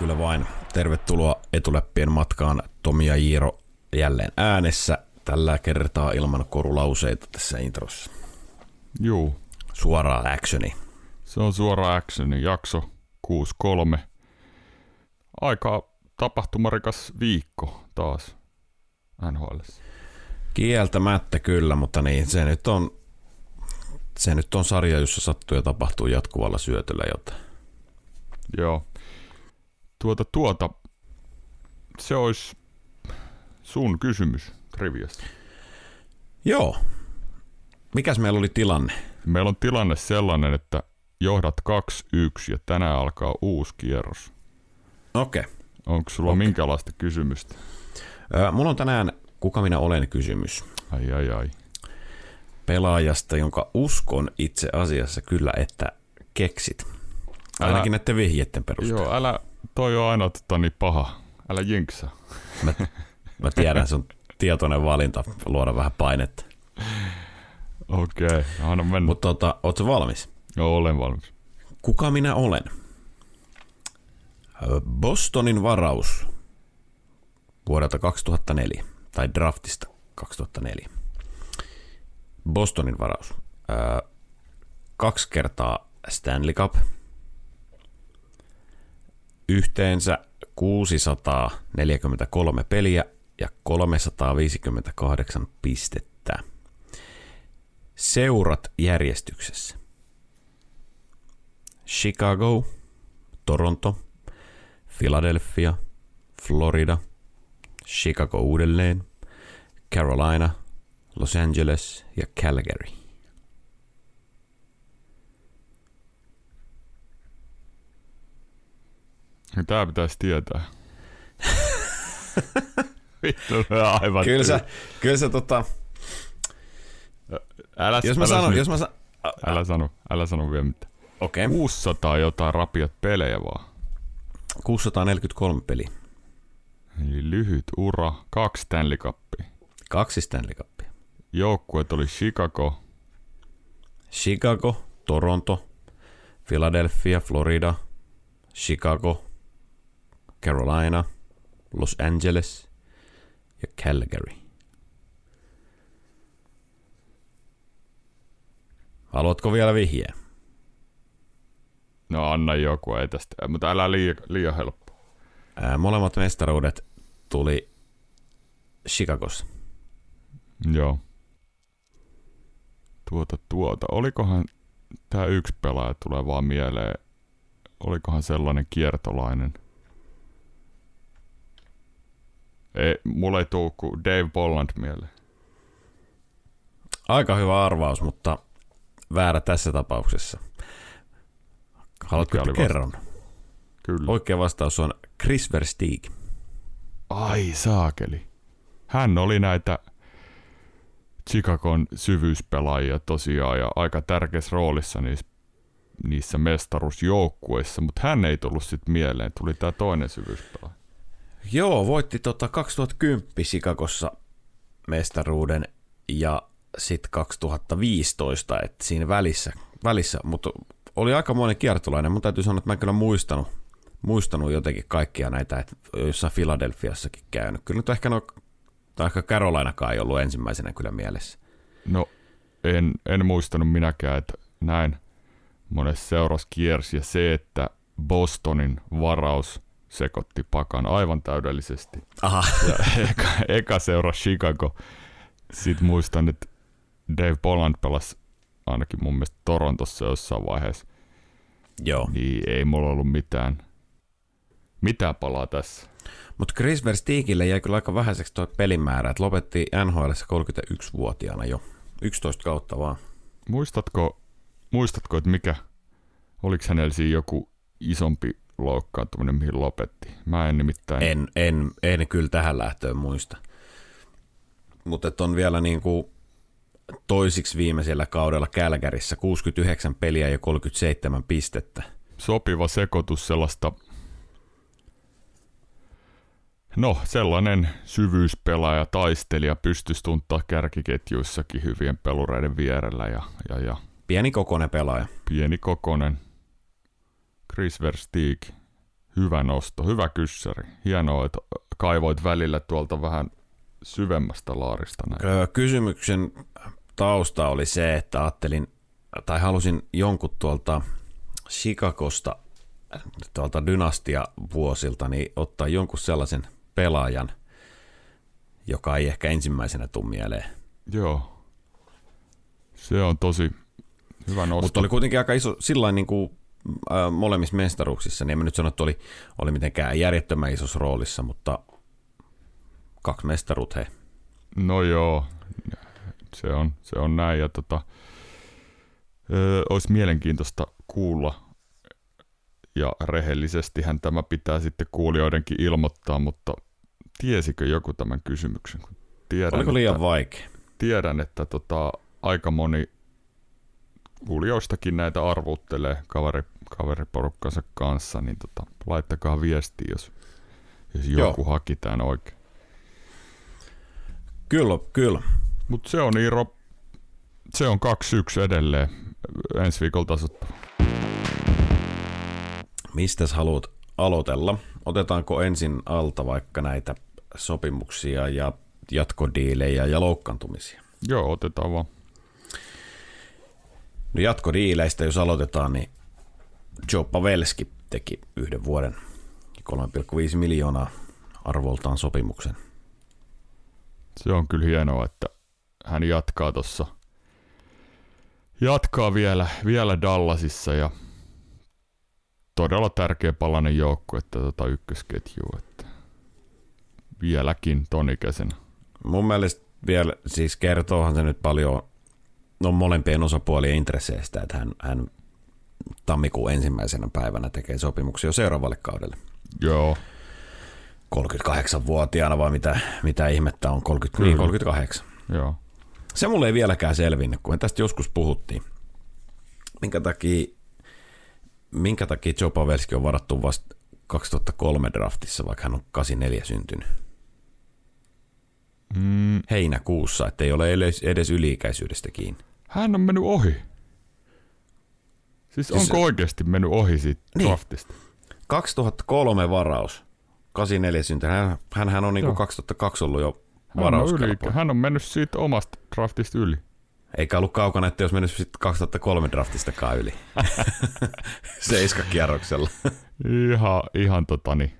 Kyllä vain. Tervetuloa etuläppien matkaan Tomi ja Iiro jälleen äänessä. Tällä kertaa ilman korulauseita tässä introssa. Juu, Suoraan actioni. se on suora actioni, jakso 6.3. Aika tapahtumarikas viikko taas NHL. Kieltämättä kyllä, mutta niin, se nyt on, se nyt on sarja, jossa sattuu ja tapahtuu jatkuvalla syötöllä jotain. Joo. Tuota, tuota, se olisi sun kysymys triviassa. Joo. Mikäs meillä oli tilanne? Meillä on tilanne sellainen, että johdat 2-1 ja tänään alkaa uusi kierros. Okei. Okay. Onko sulla Okei. minkälaista kysymystä? Ö, Mulla on tänään Kuka minä olen kysymys Ai ai ai. pelaajasta, jonka uskon itse asiassa kyllä, että keksit. Älä- Ainakin näiden vihjeiden perusteella. Joo, älä, toi on aina tota niin paha. Älä jinksaa. Mä, mä tiedän, se on tietoinen valinta luoda vähän painetta. Okei, okay, anna mennä. Mut, Mutta tota, ootko valmis? Joo, olen valmis. Kuka minä olen? Bostonin varaus vuodelta 2004, tai draftista 2004. Bostonin varaus. Kaksi kertaa Stanley Cup. Yhteensä 643 peliä ja 358 pistettä. Seurat järjestyksessä. Chicago, Toronto, Philadelphia, Florida, Chicago uudelleen, Carolina, Los Angeles ja Calgary. Tää pitäisi tietää. Vittu, aivan Kyllä tyly. kyllä se tota, Älä, jos mä älä, sanon, sano, jos mä sanon, älä, sano, älä sano vielä mitään. okei, okay. 600 jotain rapiat pelejä vaan. 643 peliä, Eli lyhyt ura, kaksi Stanley Cupia. kaksi Stanley Cupia. Joukkueet oli Chicago, Chicago, Toronto, Philadelphia, Florida, Chicago, Carolina, Los Angeles ja Calgary. Haluatko vielä vihjeä? no anna joku, ei tästä, mutta älä liian, liian helppo. Ää, molemmat mestaruudet tuli Chicagossa. Joo. Tuota, tuota. Olikohan tämä yksi pelaaja tulee vaan mieleen. Olikohan sellainen kiertolainen? Ei, mulle ei tuu kuin Dave Bolland mieleen. Aika hyvä arvaus, mutta väärä tässä tapauksessa. Haluatko, että kerron? Kyllä. Oikea vastaus on Chris Versteeg. Ai saakeli. Hän oli näitä Chicagon syvyyspelaajia tosiaan ja aika tärkeässä roolissa niissä, niissä mestaruusjoukkueissa, mutta hän ei tullut sitten mieleen. Tuli tämä toinen syvyyspelaaja. Joo, voitti tota 2010 Chicagossa mestaruuden ja sitten 2015, että siinä välissä, välissä mutta oli aika monen kiertolainen. Mun täytyy sanoa, että mä en kyllä muistanut, muistanut jotenkin kaikkia näitä, että jossain Filadelfiassakin käynyt. Kyllä nyt ehkä no, tai ehkä Carolinakaan ei ollut ensimmäisenä kyllä mielessä. No, en, en muistanut minäkään, että näin monessa seurassa kiersi ja se, että Bostonin varaus sekoitti pakan aivan täydellisesti. Aha. Ja eka, eka seura Chicago. Sitten muistan, että Dave Bolland pelasi ainakin mun mielestä Torontossa jossain vaiheessa. Joo. Niin ei mulla ollut mitään, mitään palaa tässä. Mutta Chris Versteegille jäi kyllä aika vähäiseksi tuo pelimäärä, että lopetti NHL 31-vuotiaana jo. 11 kautta vaan. Muistatko, muistatko, että mikä, oliko hänellä siinä joku isompi loukkaantuminen, mihin lopetti? Mä en nimittäin. En, en, en kyllä tähän lähtöön muista. Mutta on vielä niin kuin toisiksi viimeisellä kaudella Kälkärissä 69 peliä ja 37 pistettä. Sopiva sekoitus sellaista No, sellainen syvyyspelaaja, taistelija pystyisi tuntaa kärkiketjuissakin hyvien pelureiden vierellä ja, ja, ja Pieni kokoinen pelaaja. pieni kokonen Chris Versteeg. Hyvä nosto, hyvä kyssäri. Hienoa, että kaivoit välillä tuolta vähän syvemmästä laarista näin. Kysymyksen tausta oli se, että ajattelin, tai halusin jonkun tuolta Chicagosta, tuolta dynastia-vuosilta, niin ottaa jonkun sellaisen pelaajan, joka ei ehkä ensimmäisenä tule mieleen. Joo. Se on tosi hyvä nosto. Mutta oli kuitenkin aika iso, sillä niin kuin, äh, molemmissa mestaruuksissa, niin en mä nyt sano, että oli, oli mitenkään järjettömän isossa roolissa, mutta kaksi mestaruut he. No joo, se on, se on näin. Ja tota, ö, olisi mielenkiintoista kuulla, ja rehellisestihän tämä pitää sitten kuulijoidenkin ilmoittaa, mutta tiesikö joku tämän kysymyksen? Tiedän, Oliko liian että, vaikea? tiedän, että tota, aika moni kuulijoistakin näitä arvuttelee kaveri, kaveriporukkansa kanssa, niin tota, laittakaa viestiä, jos, jos Joo. joku haki tämän oikein. Kyllä, kyllä. Mutta se on Iiro, se on 2-1 edelleen ensi viikolla tasoittava. Mistäs haluat aloitella? Otetaanko ensin alta vaikka näitä sopimuksia ja jatkodiilejä ja loukkaantumisia? Joo, otetaan vaan. No jatkodiileistä, jos aloitetaan, niin Joe Pavelski teki yhden vuoden 3,5 miljoonaa arvoltaan sopimuksen. Se on kyllä hienoa, että hän jatkaa tossa. Jatkaa vielä, vielä Dallasissa ja todella tärkeä palanen joukku, että tota ykkösketju, että vieläkin ton ikäisenä. Mun mielestä vielä, siis kertoohan se nyt paljon no molempien osapuolien intresseistä, että hän, hän tammikuun ensimmäisenä päivänä tekee sopimuksia jo seuraavalle kaudelle. Joo, 38-vuotiaana vai mitä, mitä ihmettä on, 30, niin, Kyllä. 38. joo. Se mulle ei vieläkään selvinnyt, kun tästä joskus puhuttiin. Minkä takia, minkä takia Joe Pavelski on varattu vasta 2003 draftissa, vaikka hän on 84 syntynyt Mm, heinäkuussa, että ei ole edes, edes yliikäisyydestä kiinni. Hän on mennyt ohi. Siis Siis- onko oikeasti mennyt ohi siitä Niin. draftista? 2003 varaus, 84 syntynyt. Hän, hänhän on niinku Joo. 2002 ollut jo Hän on, yli, hän on mennyt siitä omasta draftista yli. Eikä ollut kaukana, että jos mennyt sitten 2003 draftistakaan yli. Seiska kierroksella. Ihan, ihan totani,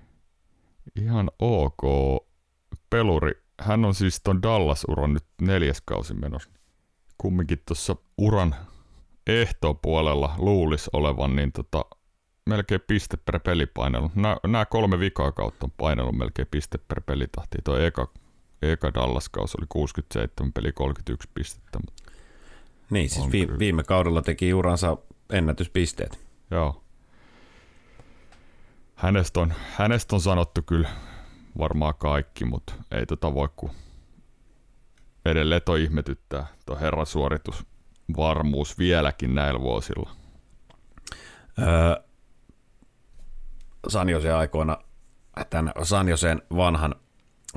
ihan ok peluri. Hän on siis ton Dallas-uran nyt neljäs kausi menossa. Kumminkin tuossa uran ehtopuolella luulisi olevan, niin tota, melkein piste per peli painellut. Nämä kolme vikaa kautta on painellut melkein piste per pelitahti. Tuo eka, eka Dallas-kausi oli 67 peli 31 pistettä. Niin, siis vi- kyllä. viime kaudella teki uransa ennätyspisteet. Joo. Hänestä on, hänestä on sanottu kyllä varmaan kaikki, mutta ei tota voi kuin edelleen toi ihmetyttää, tuo herran suoritusvarmuus vieläkin näillä vuosilla. Öö, Sanjosen aikoina, tämän Sanjosen vanhan,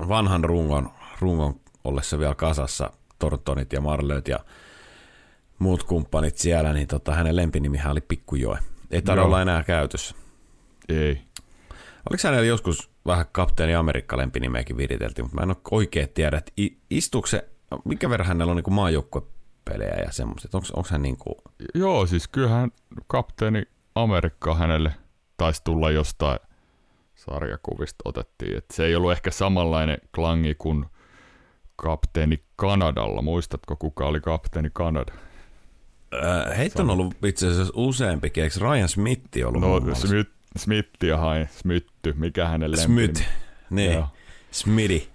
vanhan rungon, rungon ollessa vielä kasassa, Tortonit ja Marlöt ja muut kumppanit siellä, niin tota, hänen lempinimihän oli Pikkujoe. Ei tarvitse olla enää käytössä. Ei. Oliko hänellä joskus vähän kapteeni Amerikka lempinimeäkin viriteltiin, mutta mä en ole oikein tiedä, että istuuko se, minkä verran hänellä on niin maajoukkuepelejä ja semmoista, onko, hän niin kuin, Joo, siis kyllähän kapteeni Amerikka hänelle taisi tulla jostain sarjakuvista otettiin. Et se ei ollut ehkä samanlainen klangi kuin kapteeni Kanadalla. Muistatko, kuka oli kapteeni Kanada? Öö, heitä on ollut itse asiassa useampikin, eikö Ryan Smith ollut No? Smith, Smith ja hain, Smitty, mikä hänen Smith, lempinimi? niin, Joo. Smitty.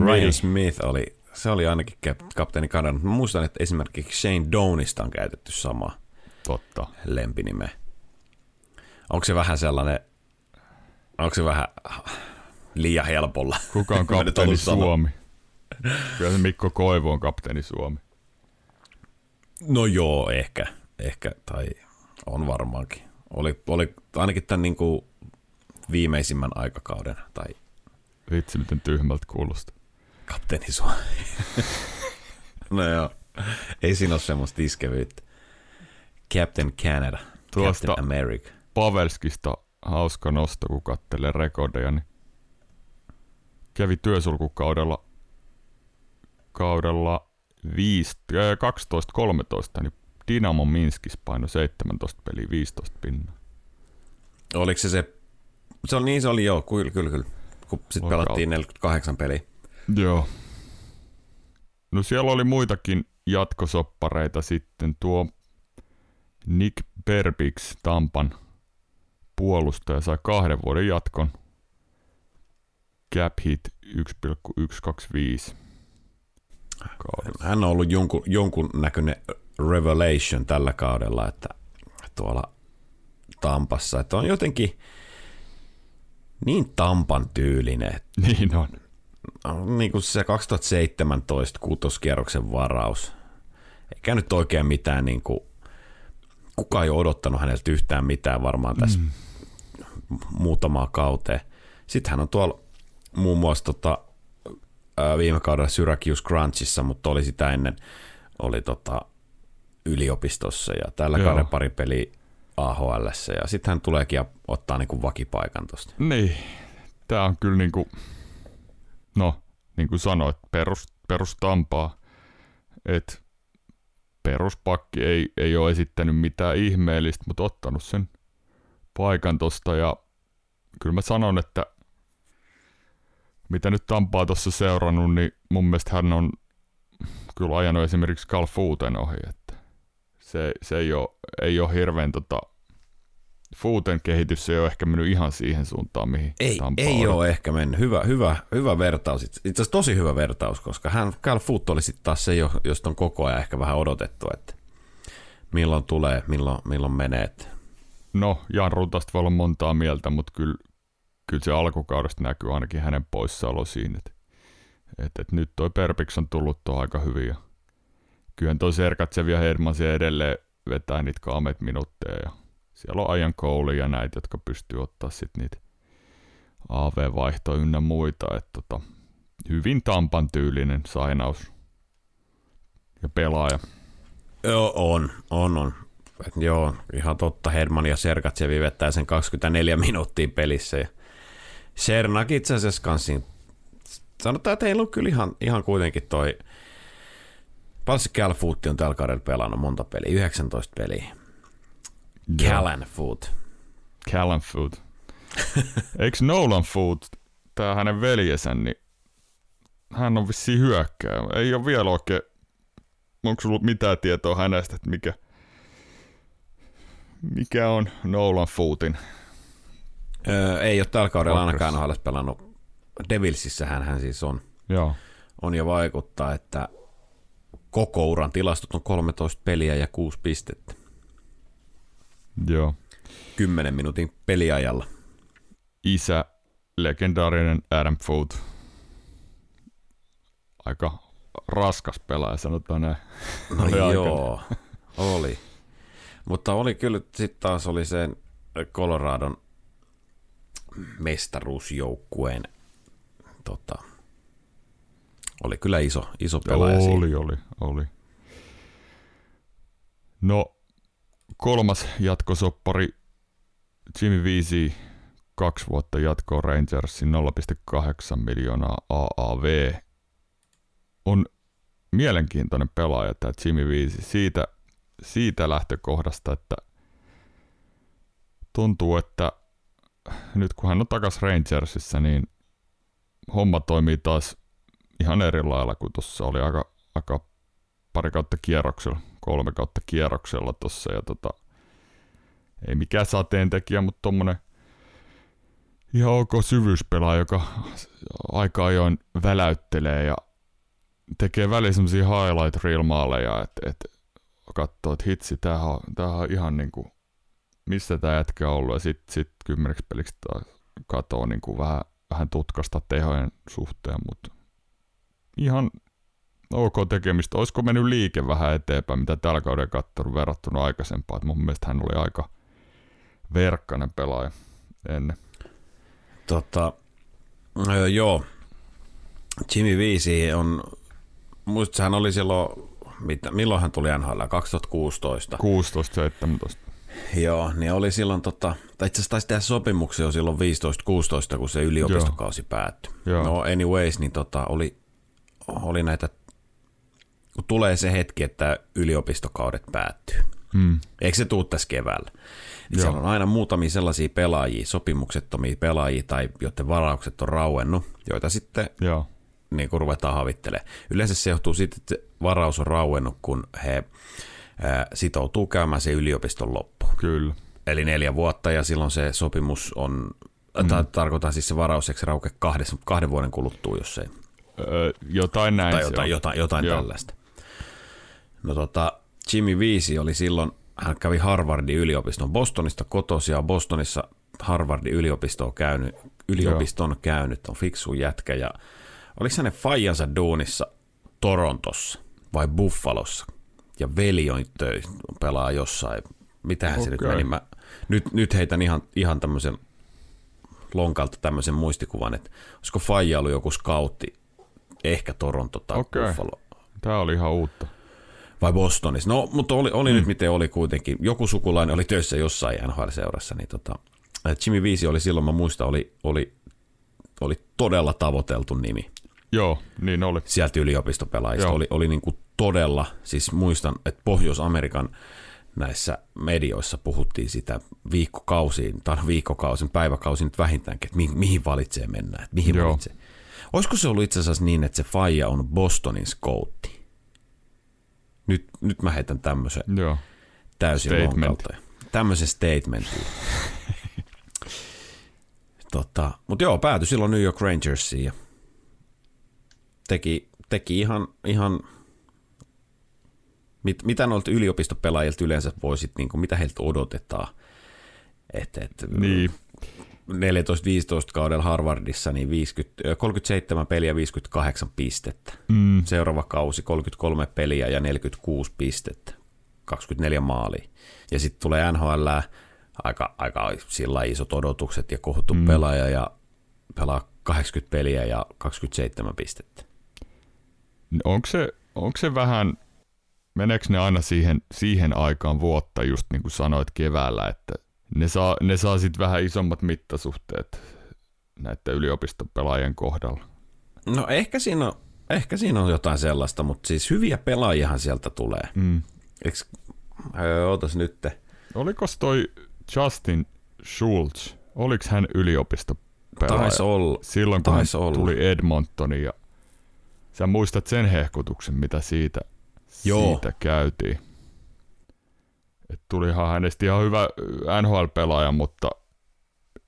Ryan Smith oli, se oli ainakin kap- kapteeni Kanadan. mutta Mä muistan, että esimerkiksi Shane Downista on käytetty sama Totta. lempinime. Onko se vähän sellainen, onko se vähän liian helpolla? Kuka on kapteeni. Suomi? Kyllä se Mikko Koivu on kapteeni Suomi. No joo, ehkä, ehkä, tai on varmaankin. Oli, oli ainakin tämän niin kuin viimeisimmän aikakauden, tai Vitsi, miten tyhmältä kuulostaa. Kapteeni Suomi. no joo, ei siinä ole semmoista iskevyyttä. Captain Canada, Tuosta- Captain America. Pavelskista hauska nosto, kun kattelee rekordeja, niin kävi työsulkukaudella kaudella 12-13, niin Dynamo Minskis paino 17 peliä 15 pinnaa. Oliko se se, se oli niin se oli joo, kyllä, kyllä, kyllä. Kun sitten pelattiin 48 peliä. Joo. No siellä oli muitakin jatkosoppareita sitten. Tuo Nick Berbix Tampan puolustaja sai kahden vuoden jatkon. Cap hit 1,125. Hän on ollut jonkun, jonkun näköinen revelation tällä kaudella, että tuolla Tampassa, että on jotenkin niin Tampan tyylinen. Niin on. Niin kuin se 2017 kuutoskierroksen varaus. Eikä nyt oikein mitään, niin kuin, kukaan ei ole odottanut häneltä yhtään mitään varmaan tässä mm. muutamaa kauteen. Sitten hän on tuolla muun muassa tota, viime kaudella Syracuse Crunchissa, mutta oli sitä ennen oli tota, yliopistossa ja tällä kauden pari peliä AHL ja sitten hän tuleekin ottaa niinku vakipaikan tuosta. Niin, tämä on kyllä niinku, no niin kuin sanoit, perus, perustampaa, että peruspakki ei, ei ole esittänyt mitään ihmeellistä, mutta ottanut sen paikan tosta ja kyllä mä sanon, että mitä nyt Tampaa tuossa seurannut, niin mun mielestä hän on kyllä ajanut esimerkiksi Carl Footen ohi, että se, se ei, ole, ei ole hirveän tota, Footen kehitys ei ole ehkä mennyt ihan siihen suuntaan, mihin Ei, Tampa ei on. ole ehkä mennyt. Hyvä, hyvä, hyvä vertaus. Itse asiassa tosi hyvä vertaus, koska hän, Cal Foot oli sitten taas se, josta on koko ajan ehkä vähän odotettu, että milloin tulee, milloin, milloin menee. No, Jan Rutasta voi olla montaa mieltä, mutta kyllä, kyllä se alkukaudesta näkyy ainakin hänen poissaolo siinä. Että, että, että nyt toi Perpix on tullut tuo aika hyvin ja kyllähän toi Sergatsev ja Hedmansia edelleen vetää niitä kaamet minuutteja ja siellä on ajan kouli ja näitä, jotka pystyy ottaa sitten niitä AV-vaihtoja ynnä muita. Että tota, hyvin Tampan tyylinen sainaus ja pelaaja. Joo, on, on, on. Et joo, ihan totta. Herman ja Sergatsevi vettää sen 24 minuuttia pelissä. Ja Sernak itse asiassa kanssa sanotaan, että heillä on kyllä ihan, ihan kuitenkin toi Paljon Cal on tällä kaudella pelannut monta peliä, 19 peliä. Callan Foot. Callan Foot. Eikö Nolan Foot, tämä hänen veljensä, niin hän on vissiin hyökkää. Ei ole vielä oikein, onko sulla mitään tietoa hänestä, että mikä, mikä on Nolan Footin? Öö, ei ole tällä kaudella ainakaan NHL pelannut. Devilsissähän hän siis on. Joo. On ja vaikuttaa, että koko uran tilastot on 13 peliä ja 6 pistettä. Joo. 10 minuutin peliajalla. Isä, legendaarinen Adam Food. Aika raskas pelaaja, sanotaan näin. No oli joo, oli. Mutta oli kyllä, sitten taas oli sen Coloradon mestaruusjoukkueen tota, oli kyllä iso, iso pelaaja. Oli, siinä. oli, oli. No, kolmas jatkosoppari. Jimmy Viisi kaksi vuotta jatkoa Rangersin 0,8 miljoonaa AAV. On mielenkiintoinen pelaaja tämä Jimmy Viisi siitä, siitä lähtökohdasta, että tuntuu, että nyt kun hän on takaisin Rangersissa, niin homma toimii taas ihan eri lailla kuin tuossa oli aika, aika pari kautta kierroksella, kolme kautta kierroksella tuossa ja tota, ei mikään sateentekijä, mutta tommonen ihan ok syvyyspelaaja, joka aika ajoin väläyttelee ja tekee väliin semmosia highlight reel maaleja, että et, katsoo, että hitsi, tämähän on, tämähän on ihan niinku, missä tämä jätkä on ollut, ja sitten sit kymmeneksi peliksi katoo niinku vähän, vähän tutkasta tehojen suhteen, mutta ihan ok tekemistä. Olisiko mennyt liike vähän eteenpäin, mitä tällä kauden katsonut verrattuna aikaisempaan. mun mielestä hän oli aika verkkainen pelaaja ennen. Tota, joo. Jimmy Viisi on, muistat hän oli silloin, mitä, milloin hän tuli NHL? 2016. 16, 17. Joo, niin oli silloin, tota, tai itse asiassa taisi tehdä sopimuksia jo silloin 15-16, kun se yliopistokausi päättyi. Joo. No anyways, niin tota, oli, oli näitä, kun tulee se hetki, että yliopistokaudet päättyy. Mm. Eikö se tuu tässä keväällä? Niin siellä on aina muutamia sellaisia pelaajia, sopimuksettomia pelaajia tai joiden varaukset on rauennut, joita sitten Joo. niin kuin ruvetaan havittelemaan. Yleensä se johtuu siitä, että varaus on rauennut, kun he ää, sitoutuu käymään se yliopiston loppuun. Kyllä. Eli neljä vuotta ja silloin se sopimus on, mm. ta- tarkoitan siis se varaus, eikö se rauke kahden, kahden vuoden kuluttua, jos ei, Öö, jotain näin tai se jotain, jotain, jotain Joo. tällaista. No tota, Jimmy Viisi oli silloin, hän kävi Harvardin yliopiston Bostonista kotosi ja Bostonissa Harvardin yliopistoon käynyt, yliopiston käynyt, on fiksu jätkä ja oliko hänen faijansa duunissa Torontossa vai Buffalossa? Ja veli on töi, pelaa jossain, mitähän se nyt meni, mä, nyt, nyt heitän ihan, ihan tämmöisen lonkalta tämmöisen muistikuvan, että olisiko faija ollut joku scoutti, ehkä Toronto tai Okei. Buffalo? Tää oli ihan uutta. Vai Bostonissa. No, mutta oli, oli mm. nyt miten oli kuitenkin. Joku sukulainen oli töissä jossain NHL-seurassa, niin tota, Jimmy Viisi oli silloin, mä muistan, oli, oli, oli todella tavoiteltu nimi Joo, niin oli. sieltä yliopistopelaajista. Joo. Oli, oli niin kuin todella, siis muistan, että Pohjois-Amerikan näissä medioissa puhuttiin sitä viikkokausiin, tai viikkokausin, päiväkausin nyt vähintäänkin, että mihin, mihin valitsee mennä, että mihin Joo. valitsee. Olisiko se ollut itse asiassa niin, että se faija on Bostonin scoutti? Nyt, nyt mä heitän tämmöisen Joo. täysin Statement. lonkalta. Tämmöisen statementin. tota, Mutta joo, päätyi silloin New York Rangersiin ja teki, teki ihan, ihan mit, mitä noilta yliopistopelaajilta yleensä voisit, niin kuin, mitä heiltä odotetaan. Et, et, Niin. 14-15 kaudella Harvardissa niin 50, ö, 37 peliä 58 pistettä. Mm. Seuraava kausi 33 peliä ja 46 pistettä, 24 maalia. Ja sitten tulee NHL, aika, aika sillä isot odotukset ja kohuttu mm. pelaaja ja pelaa 80 peliä ja 27 pistettä. Onko se, onko se vähän, meneekö ne aina siihen, siihen aikaan vuotta, just niin kuin sanoit keväällä, että ne saa, ne saa sitten vähän isommat mittasuhteet näiden yliopiston kohdalla. No ehkä siinä on, ehkä siinä on jotain sellaista, mutta siis hyviä pelaajiahan sieltä tulee. Mm. Eiks, öö, ootas nyt. Oliko toi Justin Schultz, oliko hän yliopistopelaaja? Taisi olla. Silloin kun taisi hän olla. tuli Edmontoniin ja sä muistat sen hehkutuksen, mitä siitä, Joo. siitä käytiin. Et tulihan hänestä ihan hyvä NHL-pelaaja, mutta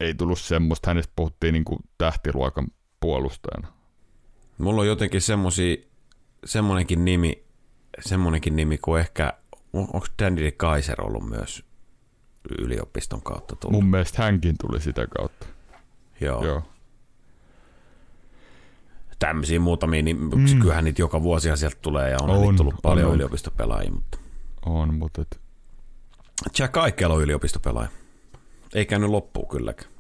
ei tullut semmoista. Hänestä puhuttiin niinku tähtiluokan puolustajana. Mulla on jotenkin semmosia, semmonenkin nimi, semmonenkin nimi kuin ehkä, onko Danny Kaiser ollut myös yliopiston kautta tullut? Mun mielestä hänkin tuli sitä kautta. Joo. Joo. Tämmöisiä muutamia, niin Mm. kyllähän niitä joka vuosia sieltä tulee ja on, On, niitä tullut paljon on, on. yliopistopelaajia, mutta On, mutta et, Jack Aikela on yliopistopelaaja. Ei käynyt loppuun kylläkään.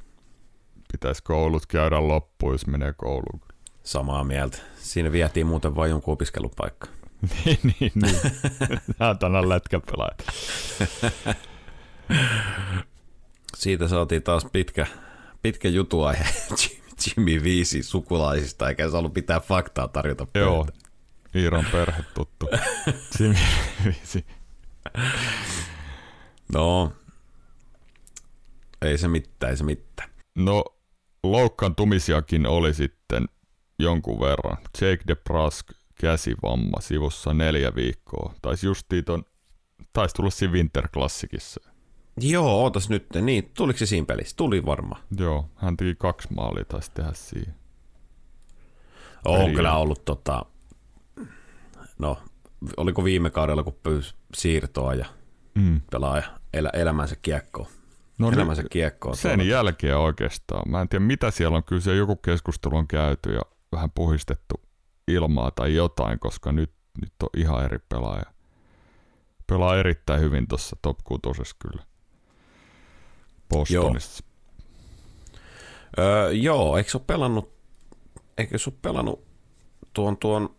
pitäisi koulut käydä loppuun, jos menee kouluun. Samaa mieltä. Siinä vietiin muuten vain jonkun opiskelupaikka. niin, niin, niin. Nämä on tänään lätkäpelaajat. Siitä saatiin taas pitkä, pitkä jutuaihe Jimmy Viisi sukulaisista, eikä se ollut pitää faktaa tarjota Joo, pöytään. Iiron perhe tuttu. Jimmy Viisi. No, ei se mitään, ei se mitään. No, loukkaantumisiakin oli sitten jonkun verran. Jake DeBrusk käsivamma sivussa neljä viikkoa. Taisi justiin ton, taisi tulla siinä Winter Classicissa. Joo, ootas nyt. Niin, tuliko se siinä pelissä? Tuli varmaan. Joo, hän teki kaksi maalia taisi tehdä siinä. On Eli- kyllä ollut tota, no, oliko viime kaudella, kun pyysi siirtoa ja Mm. pelaa elä, elämänsä kiekkoon. No elämänsä nyt, kiekkoon. sen tuolla. jälkeen oikeastaan. Mä en tiedä mitä siellä on. Kyllä se joku keskustelu on käyty ja vähän puhistettu ilmaa tai jotain, koska nyt, nyt on ihan eri pelaaja. Pelaa erittäin hyvin tuossa top 6 kyllä. Bostonissa. Öö, joo, eikö se ole pelannut, eikö se ole pelannut tuon, tuon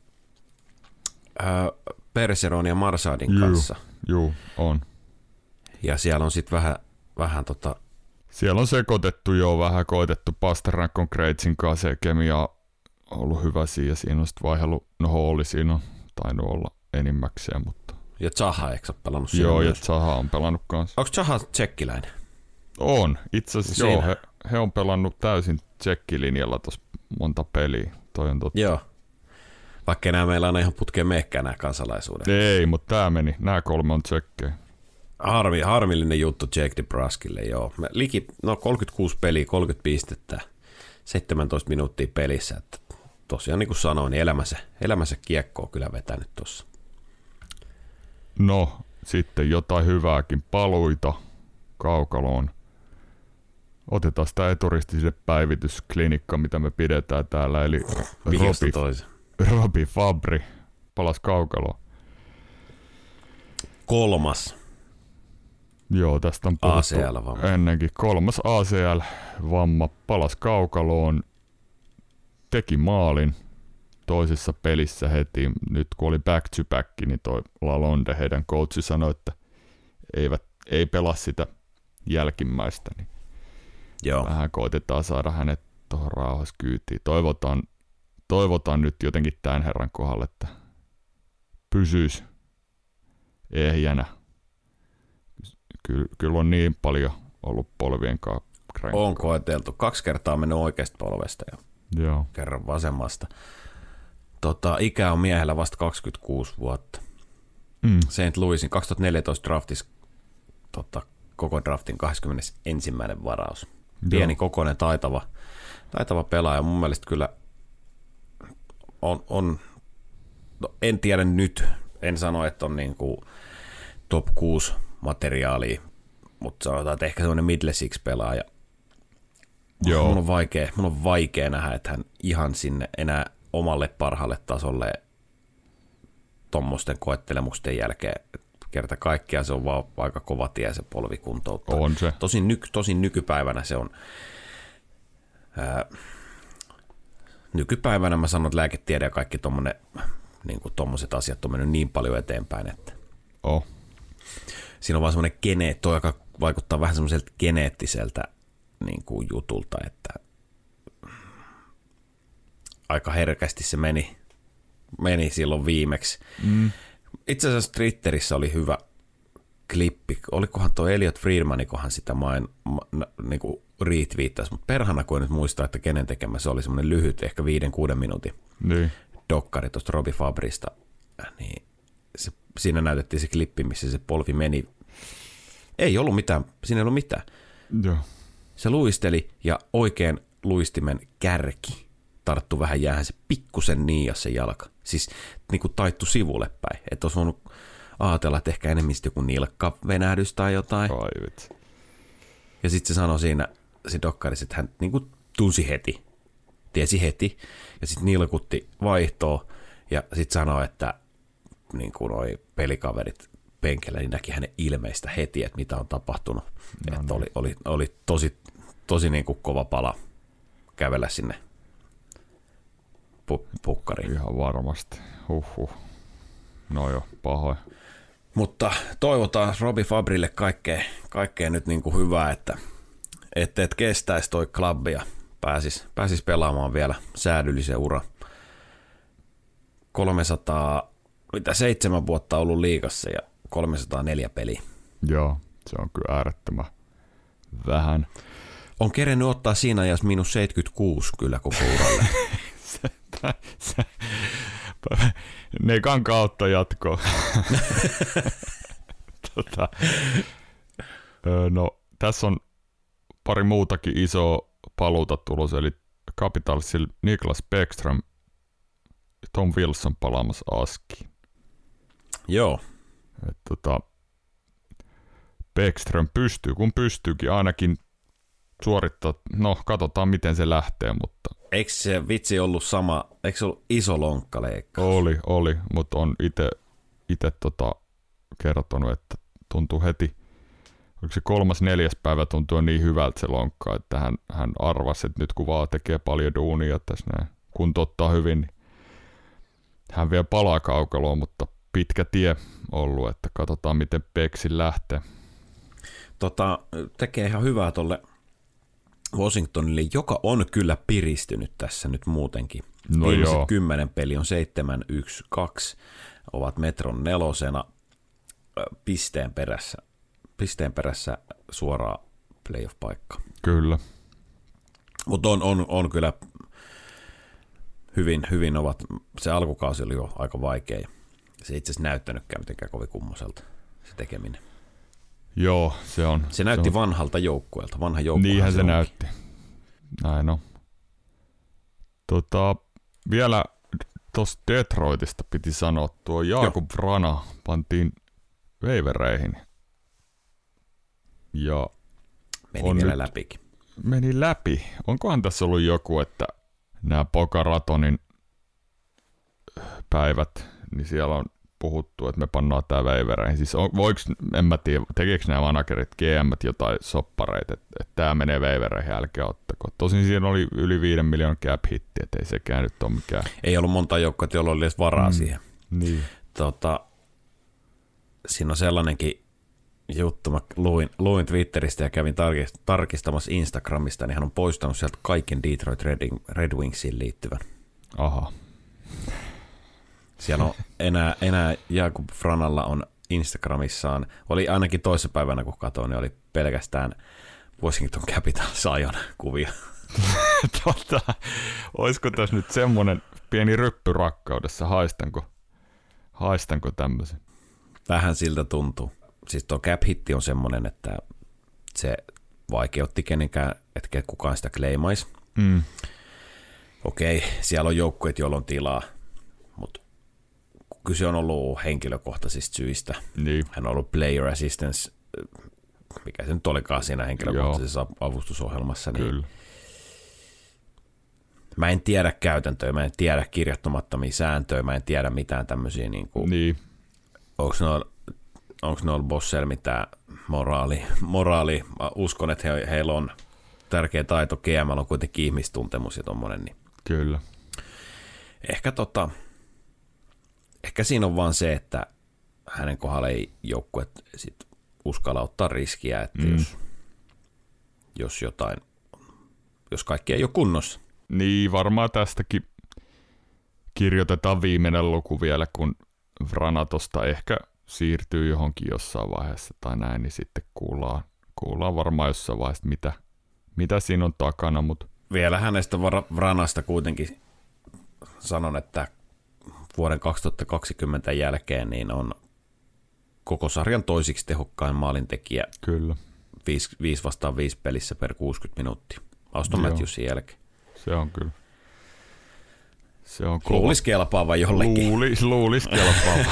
öö, Perseron ja Marsadin Juu. kanssa? Juu, on. Ja siellä on sitten vähän, vähän tota, Siellä on sekoitettu jo vähän koitettu Pasternackon Kreitsin kanssa ja kemia on ollut hyvä siinä. Siinä on sitten vaihdellut, no Hooli siinä on tainnut olla enimmäkseen, mutta ja Zaha, eikö sä ole pelannut siellä joo, ja myös? Zaha on pelannut kanssa. Onko Zaha tsekkiläinen? On, itse asiassa Siinä. joo, he, he, on pelannut täysin tsekkilinjalla tuossa monta peliä. Toi on totta. Joo. Vaikka enää meillä on ihan putkeen meekään nämä kansalaisuudet. Ei, mutta tää meni. Nämä kolme on tsekkejä. Harmi, harmillinen juttu Jake DeBruskille, joo. Me Liki, no 36 peliä, 30 pistettä, 17 minuuttia pelissä. Että tosiaan niin kuin sanoin, niin elämänsä, elämänsä kiekkoa kyllä vetänyt tuossa. No, sitten jotain hyvääkin. Paluita kaukaloon. Otetaan sitä eturistisille päivitysklinikka, mitä me pidetään täällä, eli Robi. Robi Fabri palas kaukaloon. Kolmas Joo, tästä on puhuttu ACL-vamma. ennenkin. Kolmas ACL-vamma palas kaukaloon, teki maalin toisessa pelissä heti. Nyt kun oli back to back, niin toi Lalonde, heidän coachi sanoi, että eivät, ei pelaa sitä jälkimmäistä, niin Joo. vähän koitetaan saada hänet tuohon rauhassa kyytiin. Toivotaan, toivotaan nyt jotenkin tämän herran kohdalle, että pysyisi ehjänä. Kyllä, kyllä on niin paljon ollut polvien kanssa. On koeteltu. Kaksi kertaa mennyt oikeasta polvesta ja Joo. kerran vasemmasta. Tota, ikä on miehellä vasta 26 vuotta. Mm. St. Louisin 2014 draftissa tota, koko draftin 21. varaus. Pieni kokoinen taitava, taitava pelaaja. Mun mielestä kyllä on, on no, en tiedä nyt, en sano, että on niin kuin top 6 materiaalia, mutta sanotaan, että ehkä semmoinen middle six pelaaja. Joo. Mun on, vaikea, mun on vaikea nähdä, että hän ihan sinne enää omalle parhaalle tasolle tuommoisten koettelemusten jälkeen. Kerta kaikkiaan se on vaan aika kova tie se polvi kuntouttaa. On se. Tosin, nyky, tosin nykypäivänä se on, ää, nykypäivänä mä sanon, että lääketiede ja kaikki tommonen, niin asiat on mennyt niin paljon eteenpäin, että Oh. siinä on vaan semmoinen gene, toi joka vaikuttaa vähän semmoiselta geneettiseltä niin kuin jutulta, että aika herkästi se meni, meni silloin viimeksi. Mm. Itse asiassa Twitterissä oli hyvä klippi. Olikohan tuo Elliot Friedmanikohan sitä main, ma, niin kuin retweettasi, mutta perhana kun en nyt muista, että kenen tekemä se oli semmoinen lyhyt, ehkä viiden, kuuden minuutin Niin. dokkari tuosta Robi Fabrista, niin se, siinä näytettiin se klippi, missä se polvi meni. Ei ollut mitään, siinä ei ollut mitään. Joo. Se luisteli ja oikein luistimen kärki tarttu vähän jäähän se pikkusen niias se jalka. Siis niin kuin taittu sivulle päin. Että olisi voinut ajatella, että ehkä enemmän joku nilkkavenähdys tai jotain. Ai vitsi. Ja sitten se sanoi siinä, se dokkarissa, että hän niin kuin tunsi heti. Tiesi heti. Ja sitten nilkutti vaihtoa. Ja sitten sanoi, että niin kuin noi pelikaverit penkillä, niin näki hänen ilmeistä heti, että mitä on tapahtunut. No, että oli, oli, oli tosi, tosi niin kuin kova pala kävellä sinne pu- pukkariin. Ihan varmasti. Huhhuh. No joo, pahoin. Mutta toivotaan Robi Fabrille kaikkea, kaikkea nyt niin kuin hyvää, että et, et kestäisi toi klubbi ja pääsis, pääsis pelaamaan vielä säädyllisen ura. 300, mitä seitsemän vuotta ollut liigassa ja 304 peliä. Joo, se on kyllä äärettömän vähän. On kerennyt ottaa siinä ajassa miinus 76 kyllä koko uralle. Nekan kautta jatkoa. tota, no, tässä on pari muutakin isoa paluuta tulos, eli Capitalsilla Niklas Beckström Tom Wilson palaamassa Askiin. Joo, Et tota, Beckström pystyy, kun pystyykin ainakin suorittaa, no katsotaan miten se lähtee, mutta eikö se vitsi ollut sama, eikö se ollut iso lonkkaleikka? Oli, oli, mutta on itse ite tota kertonut, että tuntuu heti, oliko se kolmas neljäs päivä tuntuu niin hyvältä se lonkka, että hän, hän arvasi, että nyt kun vaan tekee paljon duunia tässä näin, kunto ottaa hyvin, niin hän vielä palaa kaukaloon, mutta pitkä tie ollut, että katsotaan miten Peksi lähtee. tota, tekee ihan hyvää tolle Washingtonille, joka on kyllä piristynyt tässä nyt muutenkin. No Viimeiset joo. kymmenen peli on 7, 1, 2, ovat metron nelosena pisteen perässä, pisteen perässä suoraan playoff-paikka. Kyllä. Mutta on, on, on kyllä hyvin, hyvin ovat, se alkukausi oli jo aika vaikea. Se ei itse asiassa näyttänytkään mitenkään kovin kummoselta se tekeminen. Joo, se on. Se näytti on, vanhalta joukkueelta, vanha joukkue. Niinhän se, onkin. näytti. Näin on. Tota, vielä tuosta Detroitista piti sanoa, tuo Jakub Vrana pantiin veivereihin. Ja Meni on vielä nyt- läpikin. meni läpi. Onkohan tässä ollut joku, että nämä Pokaratonin päivät, niin siellä on puhuttu, että me pannaan tämä veivereihin. Siis on, voiks, en mä tiedä, tekeekö nämä managerit, GM jotain soppareita, että, että tämä menee veivereihin, älkää ottako. Tosin siinä oli yli 5 miljoonan cap hitti, että ei sekään nyt ole mikään. Ei ollut monta joukkoa, jolla oli edes varaa mm. siihen. Niin. Tota, siinä on sellainenkin juttu, mä luin, luin Twitteristä ja kävin tarkist- tarkistamassa Instagramista, niin hän on poistanut sieltä kaiken Detroit Red, Red Wingsiin liittyvän. Aha. Siellä on enää, enää Jakub Franalla on Instagramissaan, oli ainakin toissapäivänä kun katsoin, niin oli pelkästään Washington Capitals ajon kuvia. tota, olisiko tässä nyt semmonen pieni ryppy rakkaudessa, haistanko, haistanko tämmöisen? Vähän siltä tuntuu. Siis tuo cap hitti on semmoinen, että se vaikeutti kenenkään, että kukaan sitä kleimaisi. Mm. Okei, siellä on joukkueet, joilla on tilaa, kyse on ollut henkilökohtaisista syistä. Niin, Hän on ollut player assistance, mikä se nyt olikaan siinä henkilökohtaisessa avustusohjelmassa. Niin kyllä. Mä en tiedä käytäntöjä, mä en tiedä kirjoittamattomia sääntöjä, mä en tiedä mitään tämmöisiä, niin kuin, Niin, onko noilla onko noilla bosseilla mitään moraali, moraali. Mä uskon, että he, heillä on tärkeä taito, GM on kuitenkin ihmistuntemus ja tommonen, niin kyllä. ehkä tota, ehkä siinä on vaan se, että hänen kohdalla ei joukkuet sit uskalla ottaa riskiä, että Mm. jos, jos jotain, jos kaikki ei ole kunnossa. Niin, varmaan tästäkin kirjoitetaan viimeinen luku vielä, kun Vranatosta ehkä siirtyy johonkin jossain vaiheessa tai näin, niin sitten kuullaan, kuullaan varmaan jossain vaiheessa, mitä, mitä siinä on takana, mutta Vielä hänestä Vra- Vranasta kuitenkin sanon, että vuoden 2020 jälkeen niin on koko sarjan toisiksi tehokkain maalintekijä kyllä, 5, 5 vastaan 5 pelissä per 60 minuuttia. Auston Joo. Matthewsin jälkeen. se on kyllä. Se on kova. Luulisi kelpaava jollekin. Luulis, luulis kelpaava.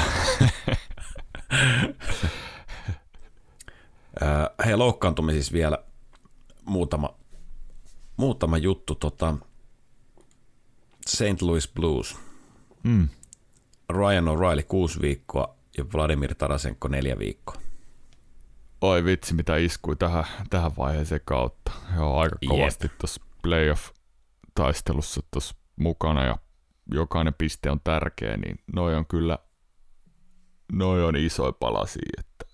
Hei, loukkaantumisissa vielä muutama, muutama juttu. Tota, St. Louis Blues. mm. Ryan O'Reilly kuusi viikkoa ja Vladimir Tarasenko neljä viikkoa. Oi vitsi, mitä iskui tähän, tähän vaiheeseen kautta. Joo, aika kovasti tuossa playoff-taistelussa tuossa mukana ja jokainen piste on tärkeä, niin noi on kyllä, noi on isoja palasia, että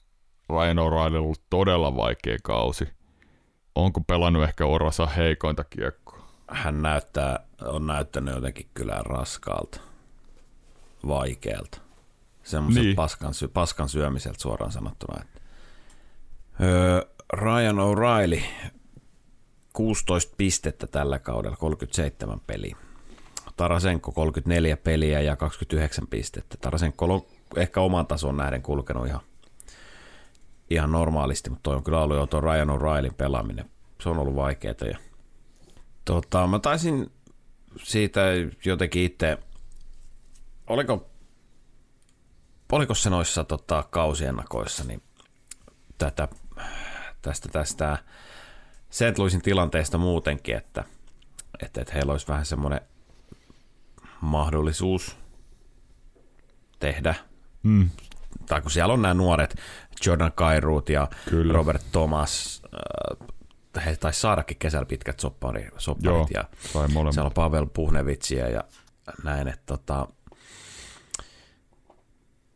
Ryan O'Reilly on ollut todella vaikea kausi. Onko pelannut ehkä Orasa heikointa kiekkoa? Hän näyttää, on näyttänyt jotenkin kyllä raskaalta, vaikealta. Semmoisen Niin. paskan, sy- paskan syömiseltä suoraan sanottuna. Öö, Ryan O'Reilly, 16 pistettä tällä kaudella, 37 peliä. Tarasenko 34 peliä ja 29 pistettä. Tarasenko on ehkä oman tason nähden kulkenut ihan, ihan normaalisti, mutta toi on kyllä ollut jo tuo Ryan O'Reillyn pelaaminen. Se on ollut vaikeaa. Ja, tota, mä taisin siitä jotenkin itse, oliko, oliko se noissa tota, kausiennakoissa, niin tätä, tästä, tästä St. Louisin tilanteesta muutenkin, että, että, että heillä olisi vähän semmoinen mahdollisuus tehdä, Mm. tai kun siellä on nämä nuoret Jordan Kairuut ja Kyllä. Robert Thomas, äh, he taisi saadakin kesällä pitkät soppari, sopparit Joo, ja siellä on Pavel Puhnevitsiä ja näin, että tota,